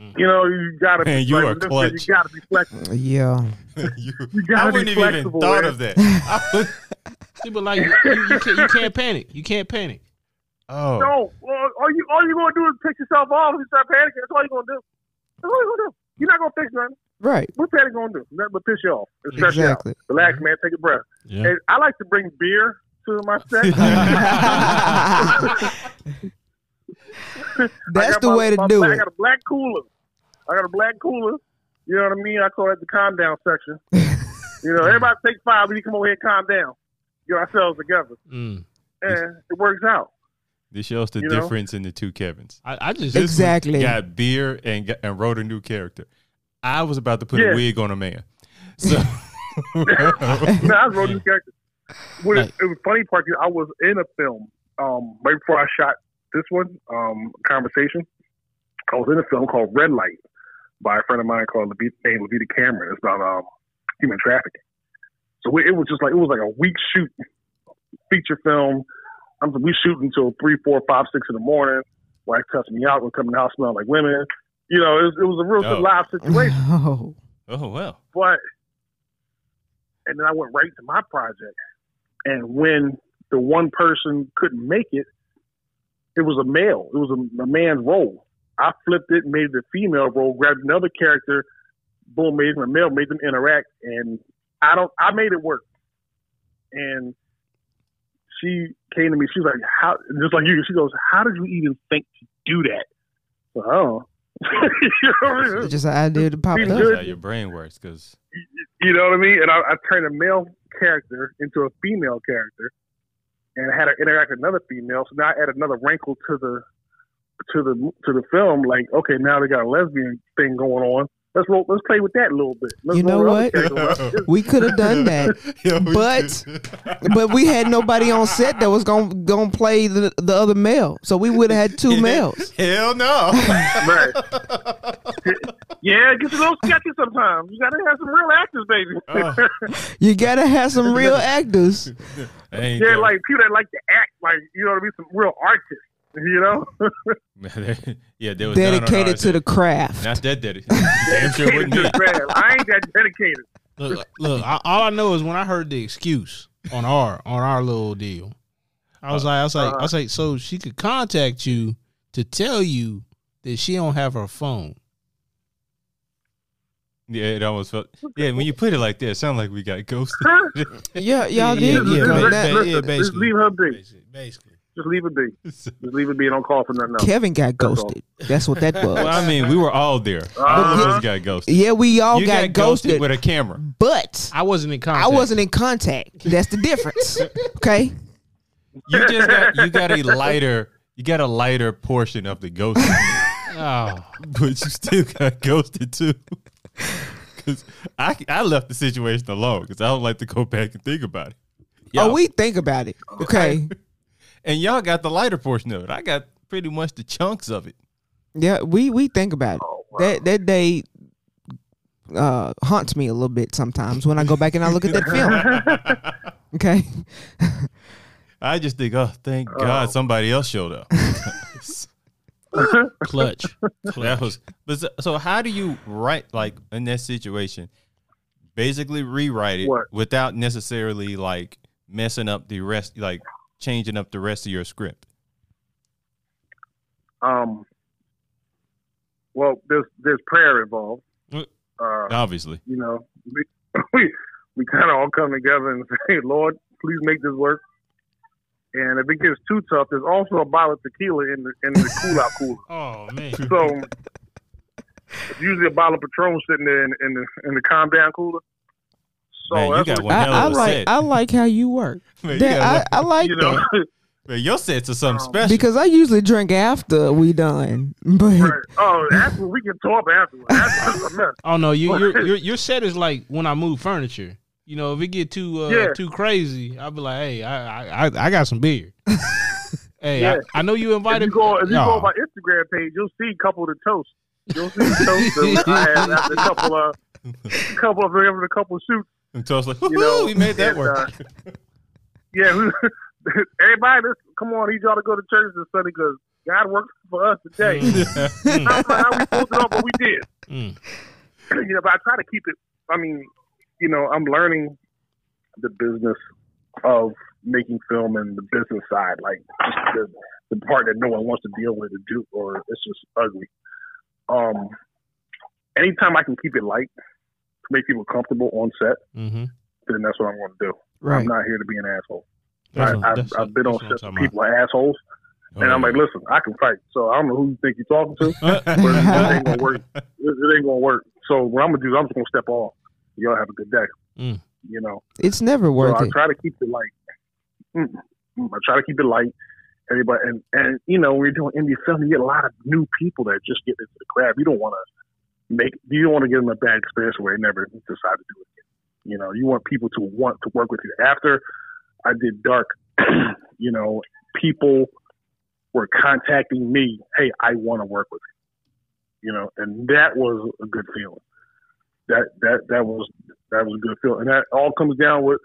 Speaker 4: Mm.
Speaker 6: You know, you gotta
Speaker 3: Man,
Speaker 6: be
Speaker 3: you are
Speaker 6: flexible. Listen,
Speaker 3: clutch.
Speaker 6: You gotta be flexible.
Speaker 5: Yeah.
Speaker 3: you,
Speaker 6: You gotta
Speaker 3: I wouldn't have even thought
Speaker 6: man.
Speaker 3: of that. I would-
Speaker 4: See, but like you, you, can't, you can't panic. You can't panic.
Speaker 3: oh,
Speaker 6: No, well, all you all you gonna do is pick yourself off and start panicking. That's all you gonna do. That's all you gonna do. You're not gonna fix nothing.
Speaker 5: Right.
Speaker 6: What panic gonna do? Nothing but piss you off. and stress you out. Relax, man. Take a breath.
Speaker 4: Yeah.
Speaker 6: And I like to bring beer to my set. I
Speaker 5: the
Speaker 6: my-
Speaker 5: way to
Speaker 6: my
Speaker 5: do
Speaker 6: black- I got a black cooler. I got a black cooler. You know what I mean? I call it the calm down section. you know, everybody take five. We come over here and calm down. Get ourselves together,
Speaker 4: Mm.
Speaker 6: and it works out.
Speaker 3: this shows the
Speaker 6: You know?
Speaker 3: difference in the two Kevins.
Speaker 4: I, I just
Speaker 5: Exactly.
Speaker 3: Got beer and got, and wrote a new character. I was about to put
Speaker 6: Yeah.
Speaker 3: a wig on a man. So
Speaker 6: no, I was wrote new character. What
Speaker 4: Like-
Speaker 6: it, was funny part I was in a film um, right before I shot this one, um, Conversation. I was in a film called Red Light by a friend of mine called Levita, named Levita Cameron. It's about um, human trafficking. So it, it was just like it was like a week shoot, feature film. I'm we shoot until three, four, five, six in the morning. Wife cussed me out. We come in the house smelling like women. You know, it was, it was a real
Speaker 3: Oh.
Speaker 6: live situation.
Speaker 5: Oh.
Speaker 3: oh well.
Speaker 6: But and then I went right to my project. And when the one person couldn't make it, it was a male. It was a, a man's role. I flipped it, made it a female role, grabbed another character, boom, made him a male, made them interact, and I don't. I made it work, and she came to me. She was like, "How?" Just like you, she goes, "How did you even think to do that?" So, oh, you know I mean?
Speaker 5: It's just an idea that popped
Speaker 6: Be
Speaker 5: up.
Speaker 3: That's how your brain works. Because
Speaker 6: You know what I mean? And I, I turned a male character into a female character, and had her interact with another female. So now I add another wrinkle to the to the to the film. Like, okay, now they got a lesbian thing going on. Let's roll, let's play with that a little bit. Let's
Speaker 5: You know
Speaker 6: roll the other
Speaker 5: what? We could have done that, but but we had nobody on set that was gonna gonna play the the other male, so we would have had two males.
Speaker 3: Hell no.
Speaker 6: right? yeah, it gets a little sketchy sometimes. You gotta have some real actors, baby.
Speaker 3: Oh,
Speaker 5: You gotta have some real actors.
Speaker 6: yeah, like people that like to act, like you know to be some real artists. You know,
Speaker 3: yeah, there was
Speaker 5: Dedicated to the craft.
Speaker 3: Not that dedicated. Damn sure wouldn't be.
Speaker 6: I ain't that dedicated.
Speaker 4: Look, look. I, all I know is when I heard the excuse on our on our little deal, I was like, I was like, I was uh-huh. like, so she could contact you to tell you that she don't have her phone.
Speaker 3: Yeah, it almost felt. Yeah, when you put it like that, it sounded like we got ghosted.
Speaker 5: Yeah, y'all
Speaker 4: Yeah,
Speaker 5: did.
Speaker 4: yeah,
Speaker 5: You
Speaker 4: yeah,
Speaker 5: know,
Speaker 4: ba-
Speaker 5: that-
Speaker 4: ba-
Speaker 6: Listen,
Speaker 4: yeah,
Speaker 6: just leave her be.
Speaker 4: Basically, basically.
Speaker 6: Just leave it be. Just leave it be. Don't call for nothing else.
Speaker 5: Kevin got ghosted. That's what that was.
Speaker 3: well, I mean, we were all there. All of
Speaker 6: Uh-huh.
Speaker 3: us got ghosted.
Speaker 5: yeah, we all
Speaker 3: you
Speaker 5: got, ghosted,
Speaker 3: with a camera.
Speaker 5: but
Speaker 4: I wasn't in contact.
Speaker 5: I wasn't in contact. That's the difference. Okay.
Speaker 3: You just got you got a lighter you got a lighter portion of the ghosting,
Speaker 4: Oh,
Speaker 3: but you still got ghosted too. Because I I left the situation alone because I don't like to go back and think about it.
Speaker 5: Oh,
Speaker 3: Y'all-
Speaker 5: we think about it. Okay.
Speaker 3: and y'all got the lighter portion of it. I got pretty much the chunks of it.
Speaker 5: Yeah, we we think about it.
Speaker 6: Oh, wow.
Speaker 5: That that day uh haunts me a little bit sometimes when I go back and I look at that film. Okay.
Speaker 3: I just think, oh, thank God somebody else showed up.
Speaker 4: clutch.
Speaker 3: that was, but so, so how do you write like in that situation? Basically, rewrite it
Speaker 6: What?
Speaker 3: without necessarily like messing up the rest, like changing up the rest of your script.
Speaker 6: Um. Well, there's there's prayer involved. Uh,
Speaker 3: Obviously,
Speaker 6: you know, we we, we kind of all come together and say, Lord, please make this work. And if it gets too tough, there's also a bottle of tequila in the in the cool out cooler.
Speaker 4: Oh man.
Speaker 6: So there's usually a bottle of Patron sitting there in, in the in the calm down cooler. So
Speaker 3: Man, you got
Speaker 6: what,
Speaker 3: one hell
Speaker 5: I, I like
Speaker 3: set.
Speaker 5: I like how you work.
Speaker 3: Man, you
Speaker 5: That,
Speaker 3: got
Speaker 5: I, I like
Speaker 6: you know,
Speaker 5: that
Speaker 3: Man, your sets are something
Speaker 6: Um,
Speaker 3: special.
Speaker 5: because I usually drink after we done. But
Speaker 6: right. Oh, that's what we can talk afterwards. That's just a mess.
Speaker 4: Oh no, you, your your your set is like when I move furniture. You know, if it get too uh,
Speaker 6: Yeah.
Speaker 4: too crazy, I'll be like, hey, I I, I- I got some beer. hey,
Speaker 6: Yeah.
Speaker 4: I, I know you
Speaker 6: If
Speaker 4: invited.
Speaker 6: you go if you go on my Instagram page, you'll see a couple of the toasts. You'll see the toast that I had after a couple of a couple of a couple of shoots.
Speaker 3: and Toast like,
Speaker 6: You know,
Speaker 3: we made that
Speaker 6: and,
Speaker 3: work.
Speaker 6: uh, Yeah, we, everybody, this, come on, I need y'all to go to church this Sunday because God works for us today.
Speaker 4: Mm,
Speaker 6: I don't know how we pulled it off, but we did.
Speaker 4: mm.
Speaker 6: you know, but I try to keep it. I mean, you know, I'm learning the business of making film and the business side, like the, the part that no one wants to deal with or do, or it's just ugly. Um, anytime I can keep it light to make people comfortable on set,
Speaker 4: Mm-hmm.
Speaker 6: then that's what I'm going to do.
Speaker 5: right.
Speaker 6: I'm not here to be an asshole.
Speaker 4: That's
Speaker 6: I,
Speaker 4: what-
Speaker 6: I've,
Speaker 4: that's-
Speaker 6: I've been on
Speaker 4: that's what
Speaker 6: sets
Speaker 4: I'm
Speaker 6: where
Speaker 4: talking
Speaker 6: people are assholes, and I'm like, listen, I can fight. So I don't know who you think you're talking to, but it ain't gonna work. It, it ain't gonna work. So what I'm gonna do is I'm just gonna step off. Y'all have a good day.
Speaker 4: Mm.
Speaker 6: You know.
Speaker 5: It's never
Speaker 6: So
Speaker 5: worth
Speaker 6: I
Speaker 5: it.
Speaker 6: try to keep it light. Mm. Mm. I try to keep it light. Everybody and and you know when you're doing indie film, you get a lot of new people that just get into the crowd. You don't want to make. You don't want to give them a bad experience where they never decide to do it. Again. You know, you want people to want to work with you. After I did Dark, you know, people were contacting me. Hey, I want to work with you. You know, and that was a good feeling. That that that was that was a good feel, and that all comes down with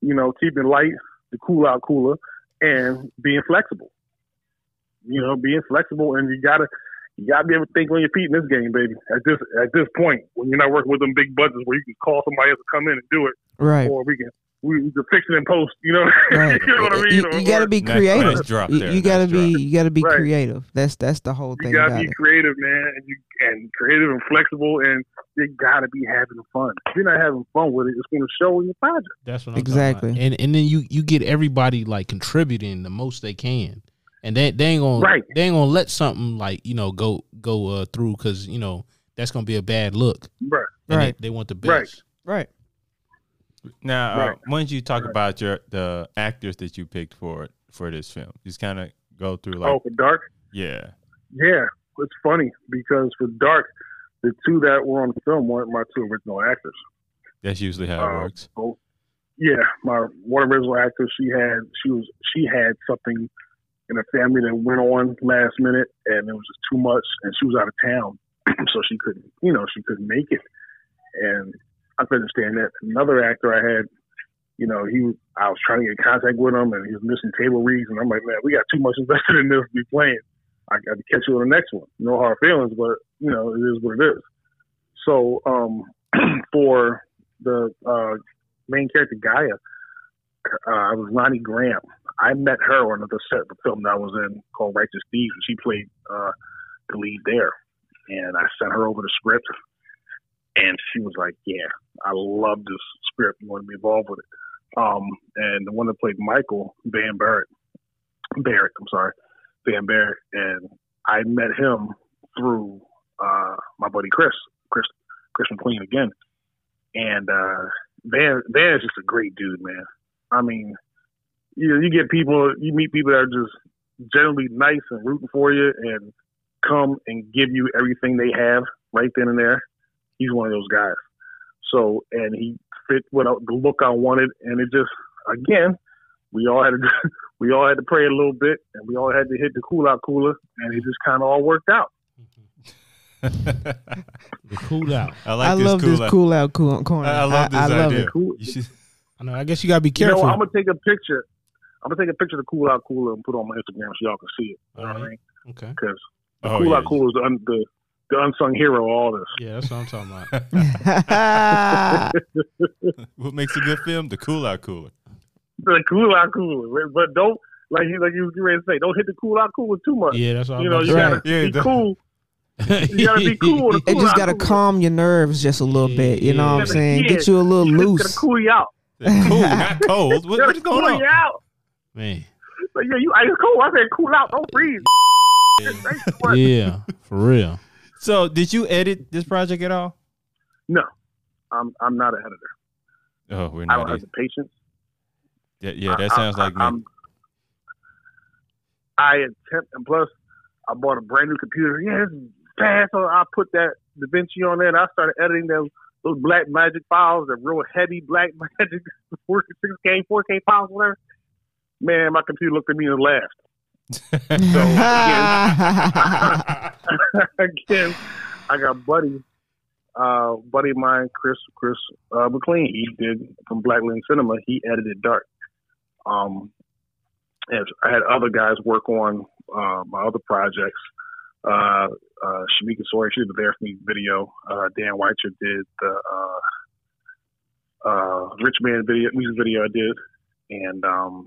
Speaker 6: you know keeping light, the cool out cooler, and being flexible. You know, being flexible, and you gotta you gotta be able to think on your feet in this game, baby. At this at this point, when you're not working with them big budgets where you can call somebody else to come in and do it,
Speaker 5: Right.
Speaker 6: or we can we, we can fix it in post. You know,
Speaker 5: Right.
Speaker 6: you know what I mean?
Speaker 5: You, you gotta be creative.
Speaker 3: nice drop
Speaker 5: You,
Speaker 3: there,
Speaker 5: you gotta
Speaker 3: nice
Speaker 5: be
Speaker 3: drop.
Speaker 5: you gotta be
Speaker 6: Right.
Speaker 5: creative. That's that's the whole thing.
Speaker 6: you gotta
Speaker 5: about
Speaker 6: be
Speaker 5: it.
Speaker 6: creative, man, and you and creative and flexible, and you gotta be having fun. If you're not having fun with it, it's going to show in your project.
Speaker 4: That's what I'm
Speaker 5: Exactly.
Speaker 4: Talking about. And and then you you get everybody like contributing the most they can, and they they ain't gonna
Speaker 6: Right.
Speaker 4: they ain't gonna let something like you know go go uh, through because you know that's gonna be a bad look.
Speaker 6: Right.
Speaker 4: And
Speaker 5: Right.
Speaker 4: They, they want the
Speaker 6: Right.
Speaker 4: best.
Speaker 5: Right.
Speaker 3: Now, uh, why don't you talk
Speaker 6: Right.
Speaker 3: about your the actors that you picked for for this film? Just kind of go through like,
Speaker 6: oh, for Dark?
Speaker 3: yeah,
Speaker 6: Yeah. It's funny because for Dark, the two that were on the film weren't my two original actors.
Speaker 3: that's usually how it
Speaker 6: Uh,
Speaker 3: works.
Speaker 6: both. Yeah, my one original actor, she had she was she had something in her family that went on last minute, and it was just too much, and she was out of town, so she couldn't, you know, she couldn't make it, and I could understand that. Another actor I had, you know, he I was trying to get in contact with him, and he was missing table reads, and I'm like, man, we got too much invested in this to be playing. I got to catch you on the next one. No hard feelings, but you know, it is what it is. So um, for the uh, main character Gaia, uh, I was Lonnie Graham. I met her on another set of the film that I was in called Righteous Thieves, and she played uh, the lead there. And I sent her over the script, and she was like, "Yeah, I love this script. You want to be involved with it?" Um, and the one that played Michael Van Barrett, Barrett, I'm sorry, Van Barrett, and I met him through uh, my buddy Chris, Chris, Chris McQueen again. And uh, Van Van is just a great dude, man. I mean, you know, you get people, you meet people that are just generally nice and rooting for you, and come and give you everything they have right then and there. He's one of those guys. So, and he fit what I, the look I wanted, and it just again, we all had to we all had to pray a little bit, and we all had to hit the cool out cooler, and it just kind of all worked out.
Speaker 4: The cool out.
Speaker 3: I like
Speaker 5: I
Speaker 3: this
Speaker 5: love
Speaker 3: cool.
Speaker 5: this cool out cool corner.
Speaker 3: I, I love this
Speaker 5: I love
Speaker 3: idea.
Speaker 5: it.
Speaker 6: Cool.
Speaker 3: You should,
Speaker 4: I know. I guess you gotta be
Speaker 6: You
Speaker 4: careful.
Speaker 6: know, I'm gonna take a picture. I'm gonna take a picture of the cool out cooler and put it on my Instagram so y'all can see it. You know what I mean?
Speaker 4: okay.
Speaker 6: Because the
Speaker 3: oh,
Speaker 6: cool
Speaker 3: yeah.
Speaker 6: out cooler is the, the the unsung hero of all this.
Speaker 4: Yeah, that's what I'm talking about.
Speaker 3: what makes a good film? The cool out cooler.
Speaker 6: The cool out cooler, but don't like you like you was ready to say. Don't hit the cool out cooler too much.
Speaker 4: Yeah, that's what I'm
Speaker 6: You know, you
Speaker 4: to
Speaker 6: gotta
Speaker 3: Yeah,
Speaker 6: be
Speaker 3: the-
Speaker 6: cool. You gotta be cool with
Speaker 5: it
Speaker 6: Cool
Speaker 5: just gotta
Speaker 6: cooler.
Speaker 5: calm your nerves just a little bit. You know what I'm saying?
Speaker 6: Yeah.
Speaker 5: Get you a little
Speaker 6: It's gonna
Speaker 5: loose.
Speaker 6: cool you out.
Speaker 3: Cool, not cold. What, what is
Speaker 6: cool
Speaker 3: going on?
Speaker 6: you out.
Speaker 4: Man.
Speaker 6: Like, yeah, you ice cold. I said cool out. Don't freeze.
Speaker 4: Yeah, for real.
Speaker 3: So, did you edit this project at all?
Speaker 6: No, I'm I'm not an editor.
Speaker 3: Oh, we're not.
Speaker 6: I don't have the patience.
Speaker 3: Yeah, yeah, that
Speaker 6: I-
Speaker 3: sounds
Speaker 6: I,
Speaker 3: like me.
Speaker 6: I'm- I attempt, and plus, I bought a brand new computer. Yeah, is fast. So I put that DaVinci on there, and I started editing those those Blackmagic files, the real heavy black magic 6K, 4K files, whatever. Man, my computer looked at me and laughed. Again, I got buddy, uh, buddy of mine, Chris Chris uh, McLean. He did from Black Lane Cinema. He edited Dark. Um, and I had other guys work on uh, my other projects. Uh, uh, Shamika Sawyer, she did the Bear for Me video. Uh, Dan Weicher did the uh, uh, Rich Man video, music video I did, and um,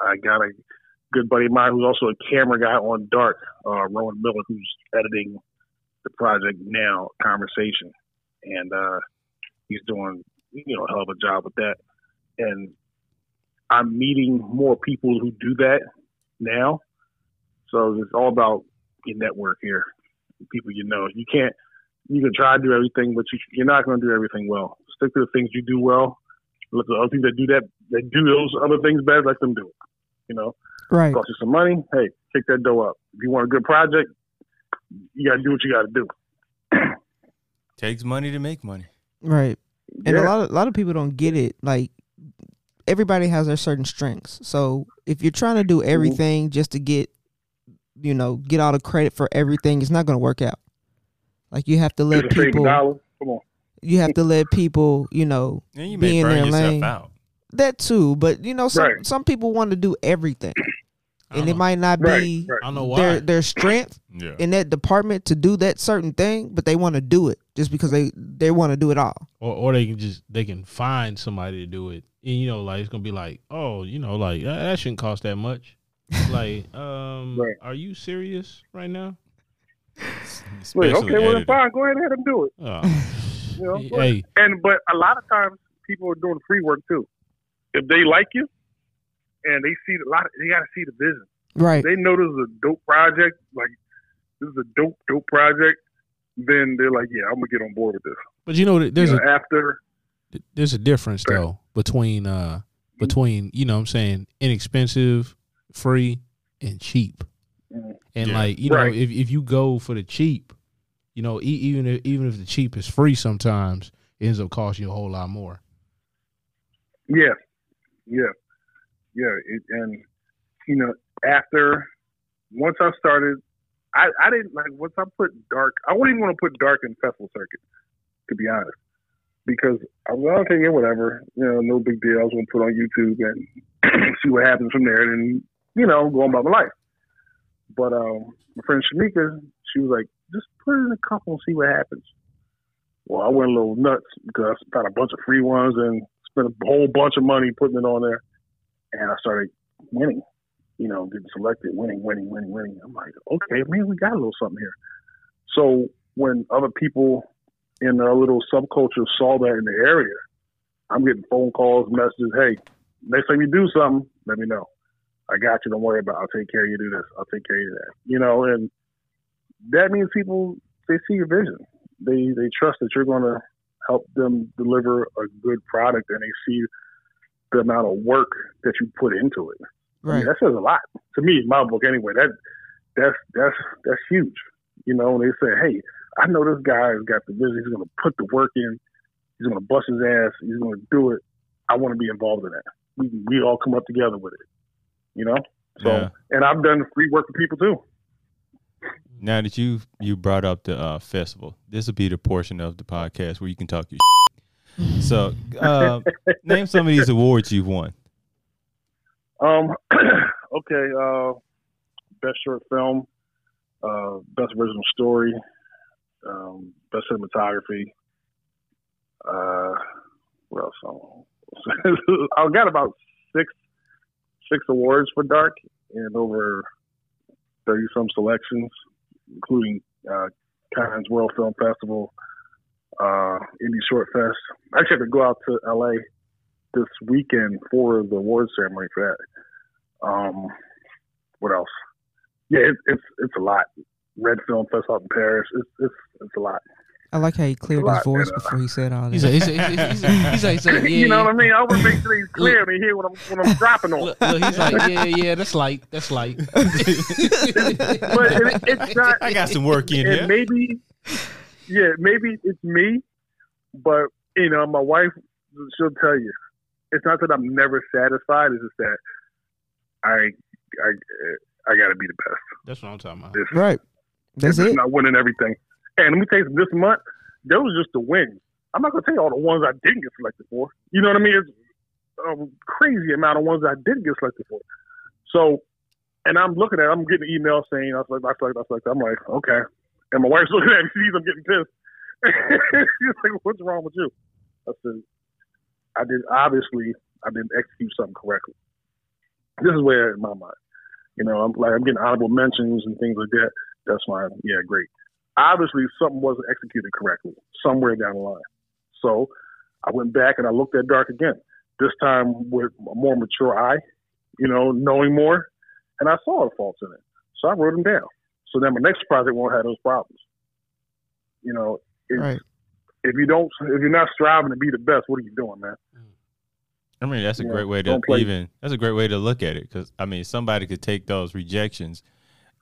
Speaker 6: I got a good buddy of mine who's also a camera guy on Dark, uh, Rowan Miller, who's editing the project now, Conversation, and uh, he's doing you know a hell of a job with that. And I'm meeting more people who do that now, so it's all about your network here, people you know. You can't you can try to do everything, but you, you're not going to do everything well. Stick to the things you do well. Let the other people that do that that do those other things better, let them do it. You know
Speaker 5: right.
Speaker 6: cost you some money. Hey, kick that dough up. If you want a good project, you got to do what you got to do.
Speaker 3: Takes money to make money.
Speaker 5: Right. And a lot of a lot of people don't get it. Like everybody has their certain strengths. So if you're trying to do mm-hmm. everything just to get you know, get all the credit for everything, it's not gonna work out. Like you have to let
Speaker 6: Just to save a
Speaker 5: people.
Speaker 6: Come on.
Speaker 5: you have to let people, you know,
Speaker 3: And you
Speaker 5: Be
Speaker 3: may
Speaker 5: in
Speaker 3: burn
Speaker 5: their
Speaker 3: yourself
Speaker 5: lane.
Speaker 3: out.
Speaker 5: That too. But you know, some
Speaker 6: Right.
Speaker 5: some people want to do everything. And it
Speaker 4: know.
Speaker 5: might not
Speaker 6: Right,
Speaker 5: be
Speaker 6: right.
Speaker 4: I don't know why.
Speaker 5: their their strength
Speaker 3: Yeah.
Speaker 5: in that department to do that certain thing, but they want to do it just because they they want to do it all.
Speaker 4: or or they can just they can find somebody to do it. And you know, like it's gonna be like, oh, you know, like that, that shouldn't cost that much. like, um,
Speaker 6: Right.
Speaker 4: are you serious right now?
Speaker 6: Wait, okay, well, then
Speaker 3: editing.
Speaker 6: fine. Go ahead and have them do it.
Speaker 4: Oh,
Speaker 6: You know,
Speaker 4: Hey,
Speaker 6: and but a lot of times people are doing free work too. If they like you, and they see a lot, they got to see the vision.
Speaker 5: Right.
Speaker 6: They know this is a dope project. Like this is a dope, dope project. Then they're like, yeah, I'm gonna get on board with this.
Speaker 4: but you know, there's
Speaker 6: You
Speaker 4: a
Speaker 6: after
Speaker 4: there's a difference though between uh between you know what I'm saying inexpensive, free, and cheap.
Speaker 6: Mhm.
Speaker 4: And
Speaker 3: Yeah.
Speaker 4: like you know,
Speaker 6: Right.
Speaker 4: if if you go for the cheap, you know, e- even if, even if the cheap is free, sometimes it ends up costing you a whole lot more.
Speaker 6: Yeah, yeah, yeah. It, and you know, after once I started, I I didn't like once I put dark. I wouldn't even want to put dark in festival circuit, to be honest, because I was like, okay, yeah, whatever. You know, no big deal. I was gonna put on YouTube and see what happens from there, and then you know, go on about my life. But um, my friend Shamika, she was like, just put it in a couple and see what happens. Well, I went a little nuts because I got a bunch of free ones and spent a whole bunch of money putting it on there, and I started winning. You know, getting selected, winning, winning, winning, winning. I'm like, okay, man, we got a little something here. So when other people in our little subculture saw that in the area, I'm getting phone calls, messages. Hey, next time you do something, let me know. I got you. Don't worry about. It. I'll take care of you. Do this. I'll take care of you. That. You know, and that means people they see your vision. They they trust that you're going to help them deliver a good product, and they see the amount of work that you put into it. I mean,
Speaker 5: Right.
Speaker 6: that says a lot to me my book. Anyway, that that's that's that's huge. You know, and they say, hey, I know this guy has got the vision. He's going to put the work in. He's going to bust his ass. He's going to do it. I want to be involved in that. We we all come up together with it. You know. So,
Speaker 3: Yeah.
Speaker 6: and I've done free work for people too.
Speaker 3: Now that you you brought up the uh, festival, this will be the portion of the podcast where you can talk your. shit. So, uh, name some of these awards you've won.
Speaker 6: Um, okay. Uh, best short film, uh, best original story, um, best cinematography. Uh, what else? I got about six six awards for Dark and over thirty some selections, including uh, Cannes World Film Festival, uh, Indie Short Fest. I actually have to go out to LA this weekend for the awards ceremony for that. Um, what else? Yeah, it, it's it's a lot. Red Film Fest out in Paris. It's it's a lot.
Speaker 5: I like how he cleared his voice
Speaker 6: uh,
Speaker 5: before he said all
Speaker 4: He's
Speaker 5: that.
Speaker 4: he's like, he's like, he's like, he's like, he's like, yeah,
Speaker 6: you know what I mean? I want to make sure he's clear to hear what I'm what I'm dropping on.
Speaker 4: Look, look, he's like, yeah, yeah, that's light, that's light.
Speaker 6: But it, it's not.
Speaker 3: I got some work in
Speaker 6: and
Speaker 3: here.
Speaker 6: maybe, yeah, maybe it's me, but you know, my wife, she'll tell you, it's not that I'm never satisfied. It's just that I, I, I got to be the best.
Speaker 4: That's what I'm talking about.
Speaker 6: It's,
Speaker 5: right. That's
Speaker 6: it's
Speaker 5: it.
Speaker 6: not winning everything. And let me tell you, this month, there was just the wins. I'm not gonna tell you all the ones I didn't get selected for. You know what I mean? It's a crazy amount of ones I didn't get selected for. So, and I'm looking at, it, I'm getting emails saying I was like, I was like, I was like, I'm like, okay. And my wife's looking at me, sees I'm getting pissed. She's like, what's wrong with you? I said, I did obviously I didn't execute something correctly. This is where in my mind, you know, I'm like I'm getting honorable mentions and things like that. That's fine. Yeah, great. Obviously, something wasn't executed correctly somewhere down the line. So I went back and I looked at Dark again. This time with a more mature eye, you know, knowing more, and I saw the faults in it. So I wrote them down. So then my next project won't have those problems. You know, it's,
Speaker 5: Right.
Speaker 6: if you don't, if you're not striving to be the best, what are you doing, man?
Speaker 3: I mean, that's a
Speaker 6: Yeah,
Speaker 3: great way to even. That's a great way to look at it because I mean, somebody could take those rejections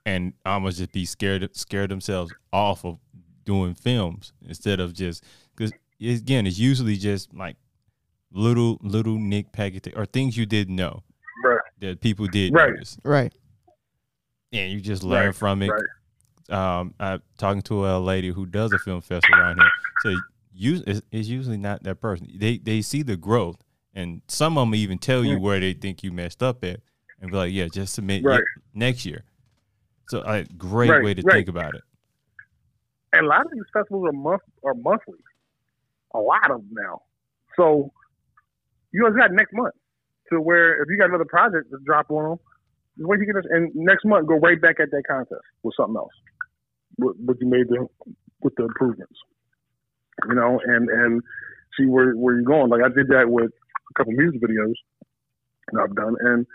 Speaker 3: and almost just be scared, scare themselves off of doing films instead of just because again, it's usually just like little little nick packet or things you didn't know
Speaker 6: Right.
Speaker 3: that people did
Speaker 6: Right.
Speaker 3: notice,
Speaker 5: Right.
Speaker 3: and you just learn
Speaker 6: Right,
Speaker 3: from it.
Speaker 6: right.
Speaker 3: Um, I'm talking to a lady who does a film festival around here. So you, it's, it's usually not that person. They they see the growth, and some of them even tell you where they think you messed up at, and be like, "Yeah, just submit
Speaker 6: Right.
Speaker 3: next year." So, a great
Speaker 6: Right,
Speaker 3: way to
Speaker 6: right.
Speaker 3: think about it.
Speaker 6: and a lot of these festivals are month are monthly. A lot of them now. So you guys got next month to where if you got another project to drop on them, just wait to get and next month go right back at that contest with something else. What, what you made the with the improvements. you know, and and see where where you're going. Like I did that with a couple music videos that I've done, and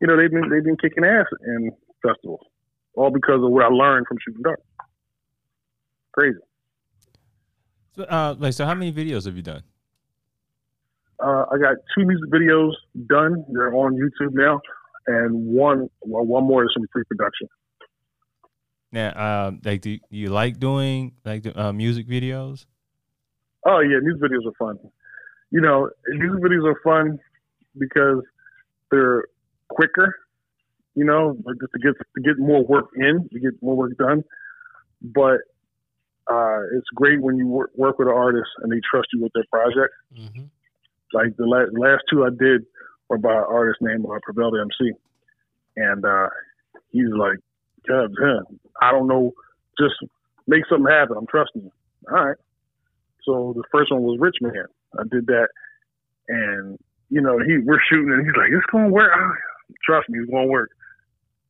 Speaker 6: you know they've been they've been kicking ass in festivals, all because of what I learned from shooting dark. Crazy.
Speaker 3: So, uh, like, so how many videos have you done?
Speaker 6: Uh, I got two music videos done. They're on YouTube now, and one well, one more is some pre-production.
Speaker 3: Now, uh, like, do you like doing like the, uh, music videos?
Speaker 6: Oh yeah, music videos are fun. You know, music videos are fun because they're quicker. You know, like just to get to get more work in, to get more work done. But uh, it's great when you work, work with an artist and they trust you with their project.
Speaker 4: Mm-hmm.
Speaker 6: Like the last, last two I did were by an artist named uh, Prevail MC, and uh, he's like, "God damn, I don't know, just make something happen. I'm trusting you." All right. So the first one was Rich Man. I did that, and you know, he we're shooting, and he's like, "It's gonna work." Ah, Trust me, it's gonna work.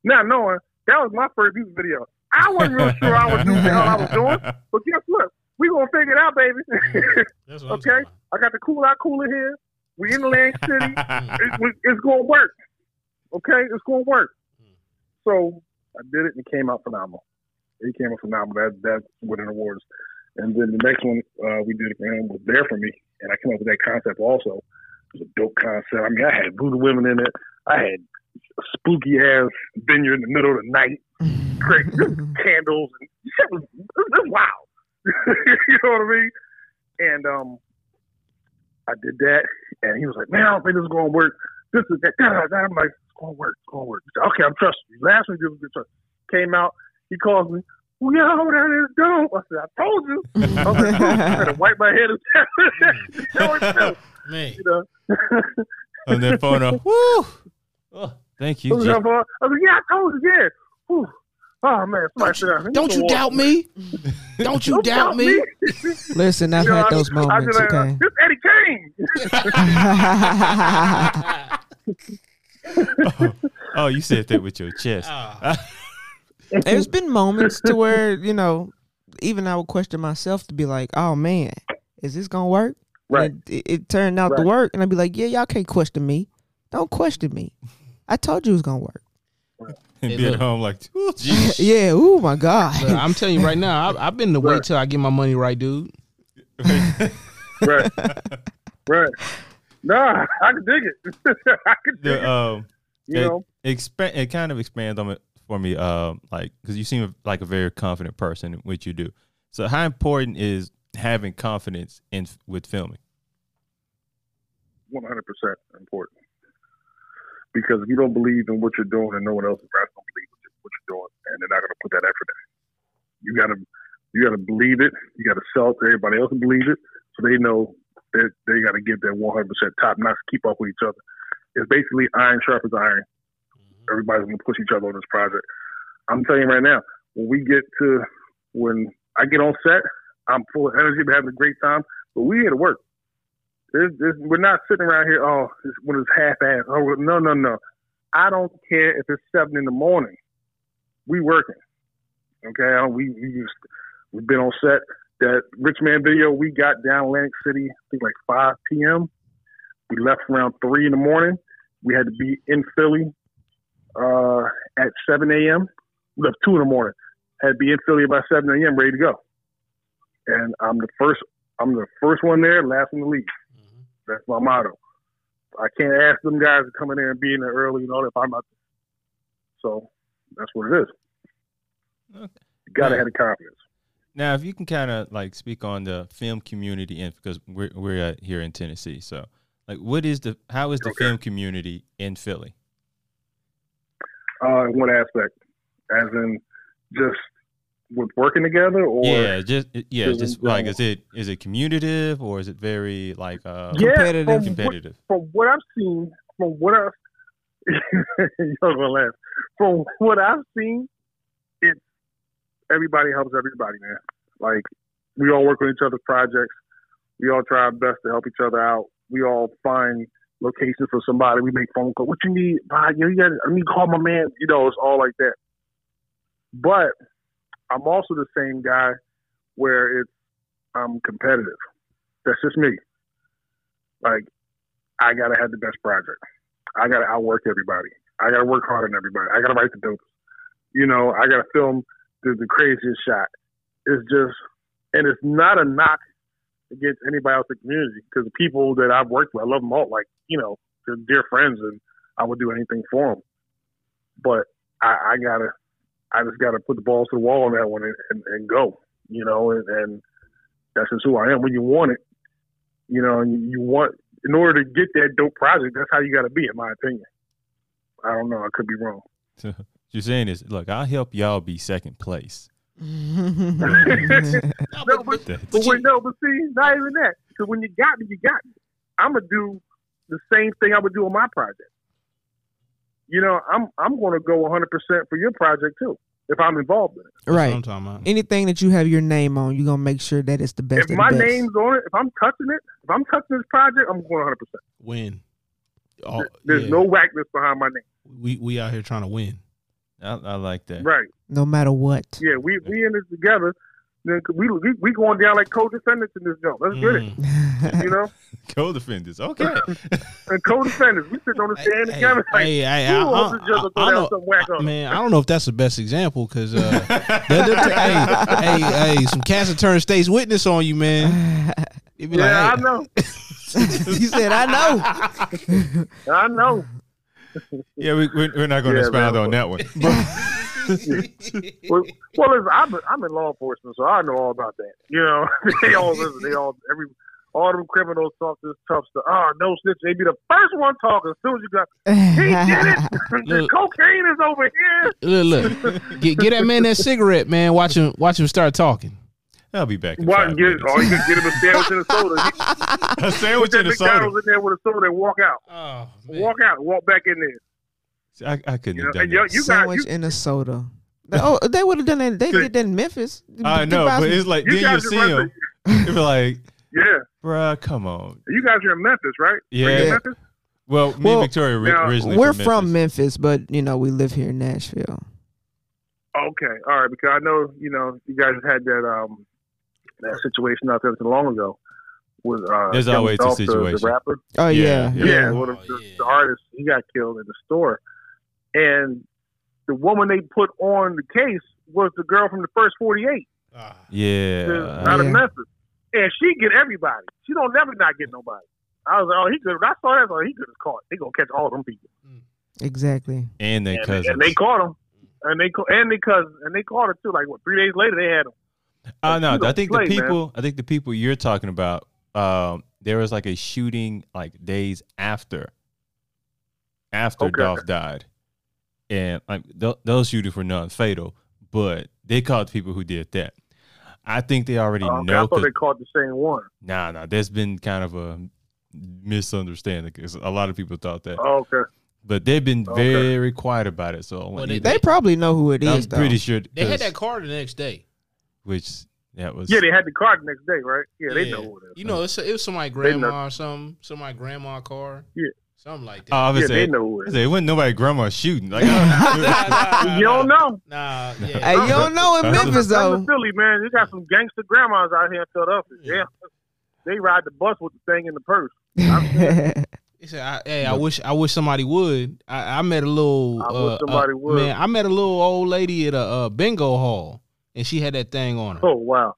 Speaker 6: Now knowing that was my first music video, I wasn't real sure I was doing the hell I was doing. But guess what? We gonna figure it out, baby.
Speaker 4: That's
Speaker 6: okay, I got the cool out cooler here. We in the land city. it, it's gonna work. Okay, it's gonna work. So I did it, and it came out phenomenal. It came out phenomenal. That that winning awards. And then the next one uh, we did for him was there for me, and I came up with that concept also. It was a dope concept. I mean, I had voodoo women in it. I had spooky ass vineyard in the middle of the night, great candles, and shit was it was wild. you know what I mean? And um, I did that, and he was like, "Man, I don't think this is going to work. This is that." da, da, da." I'm like, "It's going to work. It's going to work." He said, "Okay, I'm trusting you." Last week, this was good trust. Came out. He calls me. Well, yo, that is dope. I said, I told you. I was like, I had to wipe my head and tell it too.
Speaker 4: Man,
Speaker 6: You know.
Speaker 3: On that phone, uh, woo! Oh, thank
Speaker 6: I
Speaker 3: you.
Speaker 6: was
Speaker 3: Jay.
Speaker 6: like, I was like, yeah, I told you, yeah. Whew. Oh man, somebody said that.
Speaker 4: don't you doubt me? Don't you
Speaker 6: Don't
Speaker 4: doubt me?
Speaker 5: Listen, I've
Speaker 6: You know,
Speaker 5: had
Speaker 6: I-
Speaker 5: those
Speaker 6: I
Speaker 5: moments.
Speaker 6: just, uh,
Speaker 5: Okay.
Speaker 6: This Eddie Kane.
Speaker 3: oh, you said that with your chest.
Speaker 4: Ah.
Speaker 5: There's been moments to where you know, even I would question myself to be like, "Oh man, is this gonna work?"
Speaker 6: Right.
Speaker 5: And it, it turned out to work, and I'd be like, "Yeah, y'all can't question me. Don't question me. I told you it was gonna work."
Speaker 3: and
Speaker 4: Hey,
Speaker 3: be at home like, "Ooh.
Speaker 5: Yeah. Oh my god.
Speaker 4: Look, I'm telling you right now, I, I've been to wait
Speaker 6: Right.
Speaker 4: till I get my money right, dude.
Speaker 6: right. Right. Nah, I can dig it. I can dig
Speaker 3: the
Speaker 6: it.
Speaker 3: um,
Speaker 6: You
Speaker 3: it,
Speaker 6: know.
Speaker 3: expand it kind of expands on it for me. Um, like because you seem like a very confident person, in which you do. So how important is having confidence in with filming?
Speaker 6: one hundred percent important. Because if you don't believe in what you're doing and no one else is going to believe what you're, what you're doing, and they're not going to put that effort in, you got to you got to believe it. You got to sell it to everybody else to believe it, so they know that they got to give hundred percent top notch, keep up with each other. It's basically iron sharpens iron. Mm-hmm. Everybody's going to push each other on this project. I'm telling you right now, when we get to when I get on set, I'm full of energy, I'm having a great time, but we here to work. There's, there's, we're not sitting around here, oh, it's, when it's half-assed. Oh, no, no, no. I don't care if it's seven in the morning. We working. Okay, we we just we've been on set. That Rich Man video we got down Atlantic City, I think like 5 p.m. We left around three in the morning. We had to be in Philly uh, at 7 a.m. We left two in the morning. Had to be in Philly by 7 a.m. ready to go. And I'm the first. I'm the first one there, last one to leave. That's my motto. I can't ask them guys to come in there and be in there early, you know, if I'm not. So that's what it is.
Speaker 3: Okay.
Speaker 6: You gotta
Speaker 3: Yeah.
Speaker 6: have the confidence.
Speaker 3: Now, if you can kind of like speak on the film community, in because we're we're here in Tennessee, so like, what is the how is the
Speaker 6: Okay.
Speaker 3: film community in Philly?
Speaker 6: Uh, in what aspect? As in, just with working together, or
Speaker 3: yeah, just yeah, just like is it is it commutative or is it very like uh
Speaker 6: Yeah,
Speaker 5: Competitive.
Speaker 6: From, what,
Speaker 3: competitive?
Speaker 6: from what I've seen, from what I've you're gonna laugh. From what I've seen, it's everybody helps everybody, man. Like we all work on each other's projects. We all try our best to help each other out. We all find locations for somebody. We make phone calls. What you need? Bye. You, know, you got. I need call my man. You know, it's all like that. But I'm also the same guy where it's I'm competitive. That's just me. Like, I gotta have the best project. I gotta outwork everybody. I gotta work harder than everybody. I gotta write the dopest. You know, I gotta film the, the craziest shot. It's just, and it's not a knock against anybody else in the community because the people that I've worked with, I love them all. Like, you know, they're dear friends, and I would do anything for them. But I, I gotta, I just gotta put the balls to the wall on that one and, and, and go. You know, and, and that's just who I am. When you want it, you know, and you, you want in order to get that dope project, that's how you got to be, in my opinion. I don't know. I could be wrong.
Speaker 3: So you're saying is, look, I'll help y'all be second place.
Speaker 6: No, but,
Speaker 3: That's-
Speaker 6: but wait, no, but see, not even that. Because when you got me, you got me. I'm gonna do the same thing I would do on my project. You know, I'm I'm gonna go 100 percent for your project too if I'm involved in it.
Speaker 4: That's what
Speaker 5: right.
Speaker 4: I'm talking about.
Speaker 5: Anything that you have your name on, you're gonna make sure that it's the best.
Speaker 6: If my
Speaker 5: best.
Speaker 6: name's on it, if I'm touching it, if I'm touching this project, I'm going 100. percent
Speaker 4: Win. Oh,
Speaker 6: There's
Speaker 4: yeah.
Speaker 6: no whackness behind my name.
Speaker 4: We we out here trying to win.
Speaker 3: I, I like that.
Speaker 6: Right?
Speaker 5: no matter what.
Speaker 6: Yeah, we we in this together. We we, we going down like co-defendants in this joint. Let's get it.
Speaker 4: Mm.
Speaker 6: You know,
Speaker 3: Co-defendants. Okay.
Speaker 6: and co-defendants. We sitting on the stand
Speaker 4: Hey,
Speaker 6: together. Like,
Speaker 4: hey, hey, I, I, I
Speaker 6: down
Speaker 4: don't-
Speaker 6: some whack on?
Speaker 4: man, I don't know if that's the best example because uh, they'll- they'll t- hey, hey, hey, some cats will turn state's witness on you, man.
Speaker 6: Yeah,
Speaker 4: like,
Speaker 6: I know.
Speaker 5: he said, "I know."
Speaker 6: I know.
Speaker 3: yeah, we, we're, we're not going to
Speaker 6: Yeah,
Speaker 3: expound on that one.
Speaker 6: Well, well listen, I'm, I'm in law enforcement, so I know all about that. You know, they all listen. They all every all them criminals talk this tough stuff. Oh, no snitch. They be the first one talking as soon as you got. He did it. the
Speaker 4: Look.
Speaker 6: cocaine is over here.
Speaker 4: look, look, get, get that man that cigarette, man. Watch him, watch him start talking.
Speaker 3: I'll be back. In
Speaker 6: Why
Speaker 3: five
Speaker 6: get?
Speaker 3: minutes.
Speaker 6: Oh, you can get him a sandwich and a soda.
Speaker 3: A sandwich and a soda.
Speaker 6: McDonald's in there with a soda and walk out.
Speaker 4: Oh,
Speaker 6: Walk out. Walk back in there.
Speaker 3: I, I couldn't
Speaker 6: You
Speaker 3: have
Speaker 6: know,
Speaker 3: done
Speaker 6: and you,
Speaker 3: that.
Speaker 6: you got
Speaker 5: Sandwich
Speaker 6: you,
Speaker 5: and a soda. Oh, they would have done that. They did that in Memphis.
Speaker 3: I know, but it's like
Speaker 6: you
Speaker 3: then you see
Speaker 6: them.
Speaker 3: him.
Speaker 6: right.
Speaker 3: Be like,
Speaker 6: Yeah,
Speaker 3: bruh, come on.
Speaker 6: you guys are in Memphis, right? Are you in
Speaker 3: Yeah.
Speaker 6: Memphis?
Speaker 3: Well, me
Speaker 5: Well,
Speaker 3: and Victoria
Speaker 6: now,
Speaker 3: originally
Speaker 5: We're
Speaker 3: from,
Speaker 5: from
Speaker 3: Memphis.
Speaker 5: Memphis, but you know we live here in Nashville.
Speaker 6: Okay, all right. Because I know you know you guys had that um that situation out there not too long ago with uh
Speaker 3: There's
Speaker 6: Kevin
Speaker 3: always a
Speaker 6: Dolph, the-
Speaker 3: situation.
Speaker 6: The, rapper,
Speaker 5: Oh
Speaker 3: Yeah,
Speaker 5: yeah,
Speaker 3: yeah.
Speaker 6: yeah,
Speaker 4: Oh,
Speaker 6: one of the,
Speaker 4: yeah.
Speaker 6: the artist, he got killed in the store, and the woman they put on the case was the girl from the first Forty Eight
Speaker 3: Yeah.
Speaker 6: out of
Speaker 5: Yeah.
Speaker 6: Memphis, and she get everybody. She don't never not get nobody. I was like, oh, he could. I saw that. Oh, he could have caught. They gonna catch all them people.
Speaker 5: exactly.
Speaker 3: and they
Speaker 6: and,
Speaker 3: cousins.
Speaker 6: and they caught him. And they and they cousins and they caught her too. Like what? Three days later, they had him.
Speaker 3: Oh no,
Speaker 6: you don't
Speaker 3: I think
Speaker 6: play,
Speaker 3: the
Speaker 6: man.
Speaker 3: people. I think the people you're talking about. Um, there was like a shooting like days after. After
Speaker 6: Okay.
Speaker 3: Dolph died, and like th- those shootings were non-fatal, but they caught the people who did that. I think they already
Speaker 6: Uh, okay, I
Speaker 3: know.
Speaker 6: they caught the same one.
Speaker 3: Nah, nah. There's been kind of a misunderstanding because a lot of people thought that,
Speaker 6: Oh, okay.
Speaker 3: but they've been
Speaker 6: Okay.
Speaker 3: very quiet about it. So
Speaker 4: Well, they-
Speaker 5: They probably know who it
Speaker 3: I'm
Speaker 5: is. though.
Speaker 3: pretty sure.
Speaker 4: They had
Speaker 3: 'cause-
Speaker 4: that car the next day.
Speaker 3: which that was
Speaker 6: Yeah, they had the card the next day, right? Yeah, they know who it is.
Speaker 4: You know, it's it was somebody
Speaker 6: They
Speaker 4: grandma or something, somebody grandma car.
Speaker 6: Yeah.
Speaker 4: Something like
Speaker 3: Oh, I
Speaker 4: that.
Speaker 3: was
Speaker 6: Yeah,
Speaker 3: saying,
Speaker 6: they know who
Speaker 3: I
Speaker 6: it is.
Speaker 3: said, it wasn't nobody grandma shooting. Like,
Speaker 4: Nah,
Speaker 3: I-
Speaker 4: nah, nah,
Speaker 6: You don't know.
Speaker 4: Nah,
Speaker 5: Hey, you don't know in
Speaker 3: I'm
Speaker 5: Memphis
Speaker 6: I'm
Speaker 5: though.
Speaker 6: in Philly, man. You got some gangster grandmas out here in Philadelphia. Yeah. They ride the bus with the thing in the purse.
Speaker 4: He said, I, "Hey, I wish I wish somebody would." I, I met a little.
Speaker 6: I
Speaker 4: uh,
Speaker 6: wish somebody
Speaker 4: uh,
Speaker 6: would.
Speaker 4: Man, I met a little old lady at a uh, bingo hall, and she had that thing on her.
Speaker 6: Oh wow.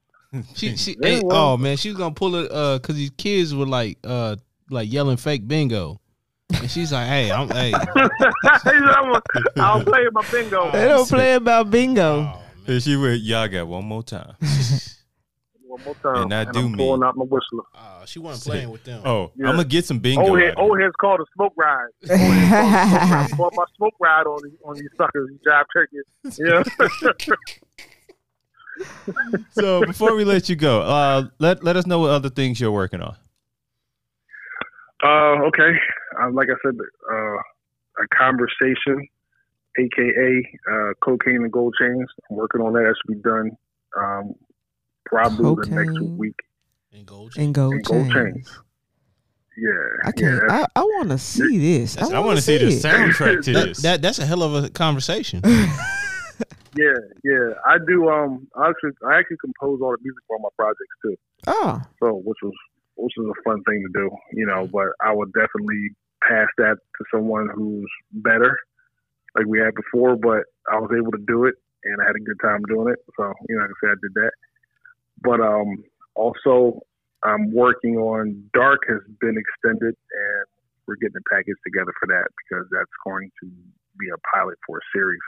Speaker 4: She, she, hey, oh man, she was gonna pull it, uh, cause these kids were like, uh, like yelling fake bingo, and she's like, "Hey, I'm, hey,
Speaker 6: I'm I'll play my bingo.
Speaker 5: they don't play about bingo.
Speaker 4: oh,
Speaker 3: and she went, y'all got one more time.
Speaker 6: One more time.
Speaker 3: And I do
Speaker 6: I'm pulling out my whistler.
Speaker 4: uh, she wasn't playing with them."
Speaker 3: Oh,
Speaker 6: Yeah.
Speaker 3: I'm gonna get some bingo.
Speaker 6: Old,
Speaker 3: out
Speaker 6: head, old head's called a smoke ride. Old head's called a smoke ride. My smoke ride on these, on these suckers, these jive turkeys. Yeah.
Speaker 3: So before we let you go, uh, let let us know what other things you're working on.
Speaker 6: Uh, okay. Uh, like I said, uh, a conversation, aka uh, cocaine and gold chains. I'm working on that. That should be done um, probably the next
Speaker 5: Cocaine.
Speaker 6: week.
Speaker 4: And gold.
Speaker 5: And gold,
Speaker 6: And gold
Speaker 5: chains.
Speaker 6: chains. Yeah.
Speaker 5: I can't.
Speaker 6: Yeah,
Speaker 5: I, I want to see this. I,
Speaker 3: I
Speaker 5: want
Speaker 3: want to see the soundtrack to
Speaker 4: That,
Speaker 3: this.
Speaker 4: that that's a hell of a conversation.
Speaker 6: Yeah, yeah. I do. Um, I actually, I actually compose all the music for all my projects too.
Speaker 5: Oh,
Speaker 6: So, which was which was a fun thing to do, you know. But I would definitely pass that to someone who's better, like we had before. But I was able to do it, and I had a good time doing it. So, you know, like I said, I did that. But um, also, I'm working on Dark has been extended, and we're getting a package together for that because that's going to be a pilot for a series.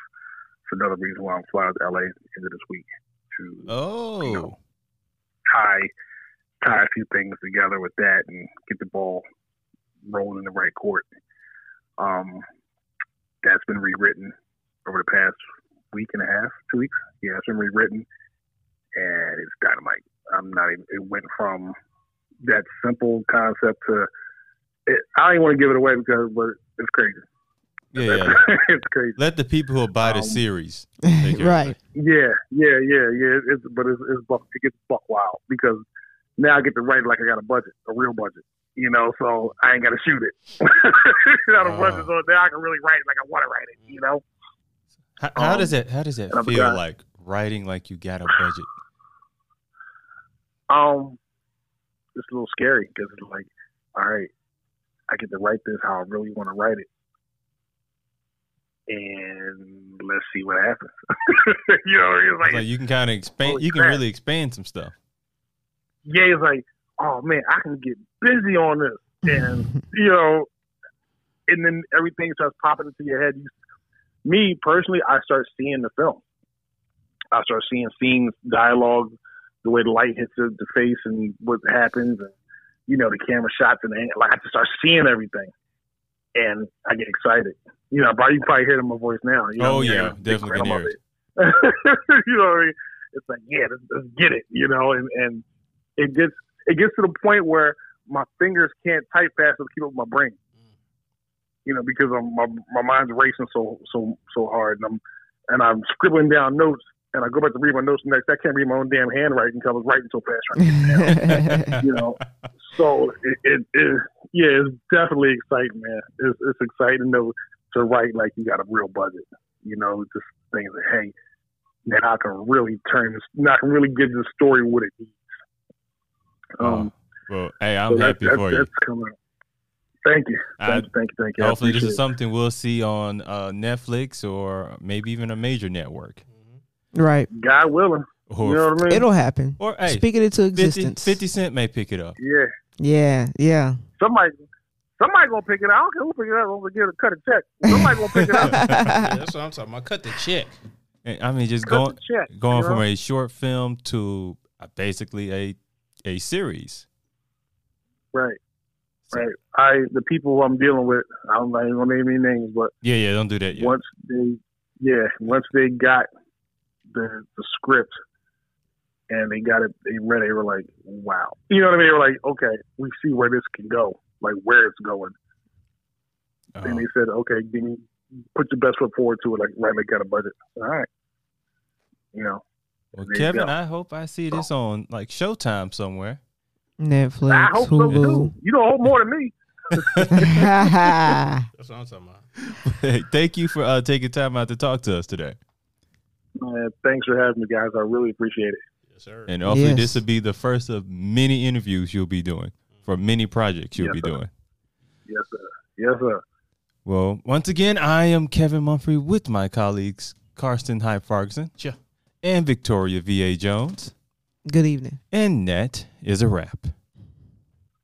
Speaker 6: It's another reason why I'm flying to LA at the end of this week to
Speaker 3: Oh,
Speaker 6: tie tie a few things together with that and get the ball rolling in the right court. Um, that's been rewritten over the past week and a half, two weeks. Yeah, it's been rewritten, and it's dynamite. I'm not even. It went from that simple concept to. It, I don't even want to give it away because, but it's crazy.
Speaker 3: yeah, yeah.
Speaker 6: it's crazy.
Speaker 3: Let the people who buy the
Speaker 6: Um,
Speaker 3: series. take care of
Speaker 5: right.
Speaker 6: Yeah, yeah, yeah, yeah. It's but it's, it's buck, it gets buck wild because now I get to write like I got a budget, a real budget. You know, so I ain't got to shoot it. Not a budget, so now I can really write it like I want to write it. You know.
Speaker 3: How, how
Speaker 6: Um,
Speaker 3: does it? How does it feel like writing like you got a budget?
Speaker 6: Um, it's a little scary because it's like, all right, I get to write this how I really want to write it, and let's see what happens. you know, it's
Speaker 3: It's
Speaker 6: like,
Speaker 3: like you can kind of expand. You can
Speaker 6: crap.
Speaker 3: really expand some stuff.
Speaker 6: Yeah, it's like, oh man, I can get busy on this, and you know, and then everything starts popping into your head. You, me personally, I start seeing the film. I start seeing scenes, dialogue, the way the light hits the, the face, and what happens, and you know, the camera shots, and the- like I just start seeing everything, and I get excited. You know, probably you probably hear it in my voice now. You know,
Speaker 3: Oh,
Speaker 6: what I mean?
Speaker 3: yeah, definitely can hear
Speaker 6: my face. you know what I mean? It's like, yeah, let's, let's get it. You know, and and it gets it gets to the point where my fingers can't type fast enough to keep up with my brain. Mm. You know, because I'm, my my mind's racing so so so hard, and I'm and I'm scribbling down notes, and I go back to read my notes next. I can't read my own damn handwriting because I was writing so fast. Trying to get it down, you know, so it, it, it yeah, it's definitely exciting, man. It's, it's exciting to to write like you got a real budget. You know, just things that hey, now I can really turn this. Now I can really give the story what it needs. Um,
Speaker 3: Oh, well, hey, I'm
Speaker 6: so
Speaker 3: happy
Speaker 6: that-
Speaker 3: for you.
Speaker 6: That's. Thank you.
Speaker 3: I-
Speaker 6: Thank you. Thank you. Thank you.
Speaker 3: Hopefully, this is something we'll see on uh, Netflix or maybe even a major network.
Speaker 5: right.
Speaker 6: God willing.
Speaker 3: Or,
Speaker 6: You know what I mean?
Speaker 5: It'll happen.
Speaker 3: or hey,
Speaker 5: Speak it into
Speaker 3: 50,
Speaker 5: existence.
Speaker 3: 50 Cent may pick it up.
Speaker 6: yeah.
Speaker 5: Yeah, yeah.
Speaker 6: Somebody. Somebody gonna pick it up. I don't care who pick it up. I'm gonna get a cut a check. Somebody gonna pick it up.
Speaker 4: Yeah, that's what I'm talking about. Cut the check.
Speaker 3: I mean, just
Speaker 6: Cut
Speaker 3: going
Speaker 6: check.
Speaker 3: going
Speaker 6: you
Speaker 3: from
Speaker 6: know?
Speaker 3: a short film to uh, basically a a series.
Speaker 6: right,
Speaker 3: So-
Speaker 6: right. I the people who I'm dealing with. I don't I ain't gonna name any names, but
Speaker 3: Yeah, yeah, don't do that yet.
Speaker 6: once they, yeah, once they got the the script and they got it, they read. it, They were like, wow. You know what I mean? They were like, okay, we see where this can go, like where it's going.
Speaker 3: Oh,
Speaker 6: And uh-huh. they said, okay, give me, put your best foot forward to it, like right, like got a budget. All right, you know.
Speaker 3: Well,
Speaker 6: there
Speaker 3: Kevin,
Speaker 6: go.
Speaker 3: I hope I see this on like Showtime somewhere.
Speaker 5: Netflix,
Speaker 6: I hope so
Speaker 5: Hulu.
Speaker 6: too. You don't hope more than me.
Speaker 4: That's what I'm talking about.
Speaker 3: Thank you for uh, taking time out to talk to us today.
Speaker 6: Man, thanks for having me, guys. I really appreciate it.
Speaker 4: Yes, sir.
Speaker 3: And hopefully,
Speaker 5: Yes.
Speaker 3: this will be the first of many interviews you'll be doing for many projects you'll
Speaker 6: Yes,
Speaker 3: be
Speaker 6: sir.
Speaker 3: doing.
Speaker 6: Yes, sir. Yes, sir.
Speaker 3: Well, once again, I am Kevin Mumphrey with my colleagues Karsten Hyde Ferguson
Speaker 4: Sure.
Speaker 3: And Victoria V.A. Jones.
Speaker 5: Good evening.
Speaker 3: And that is a wrap.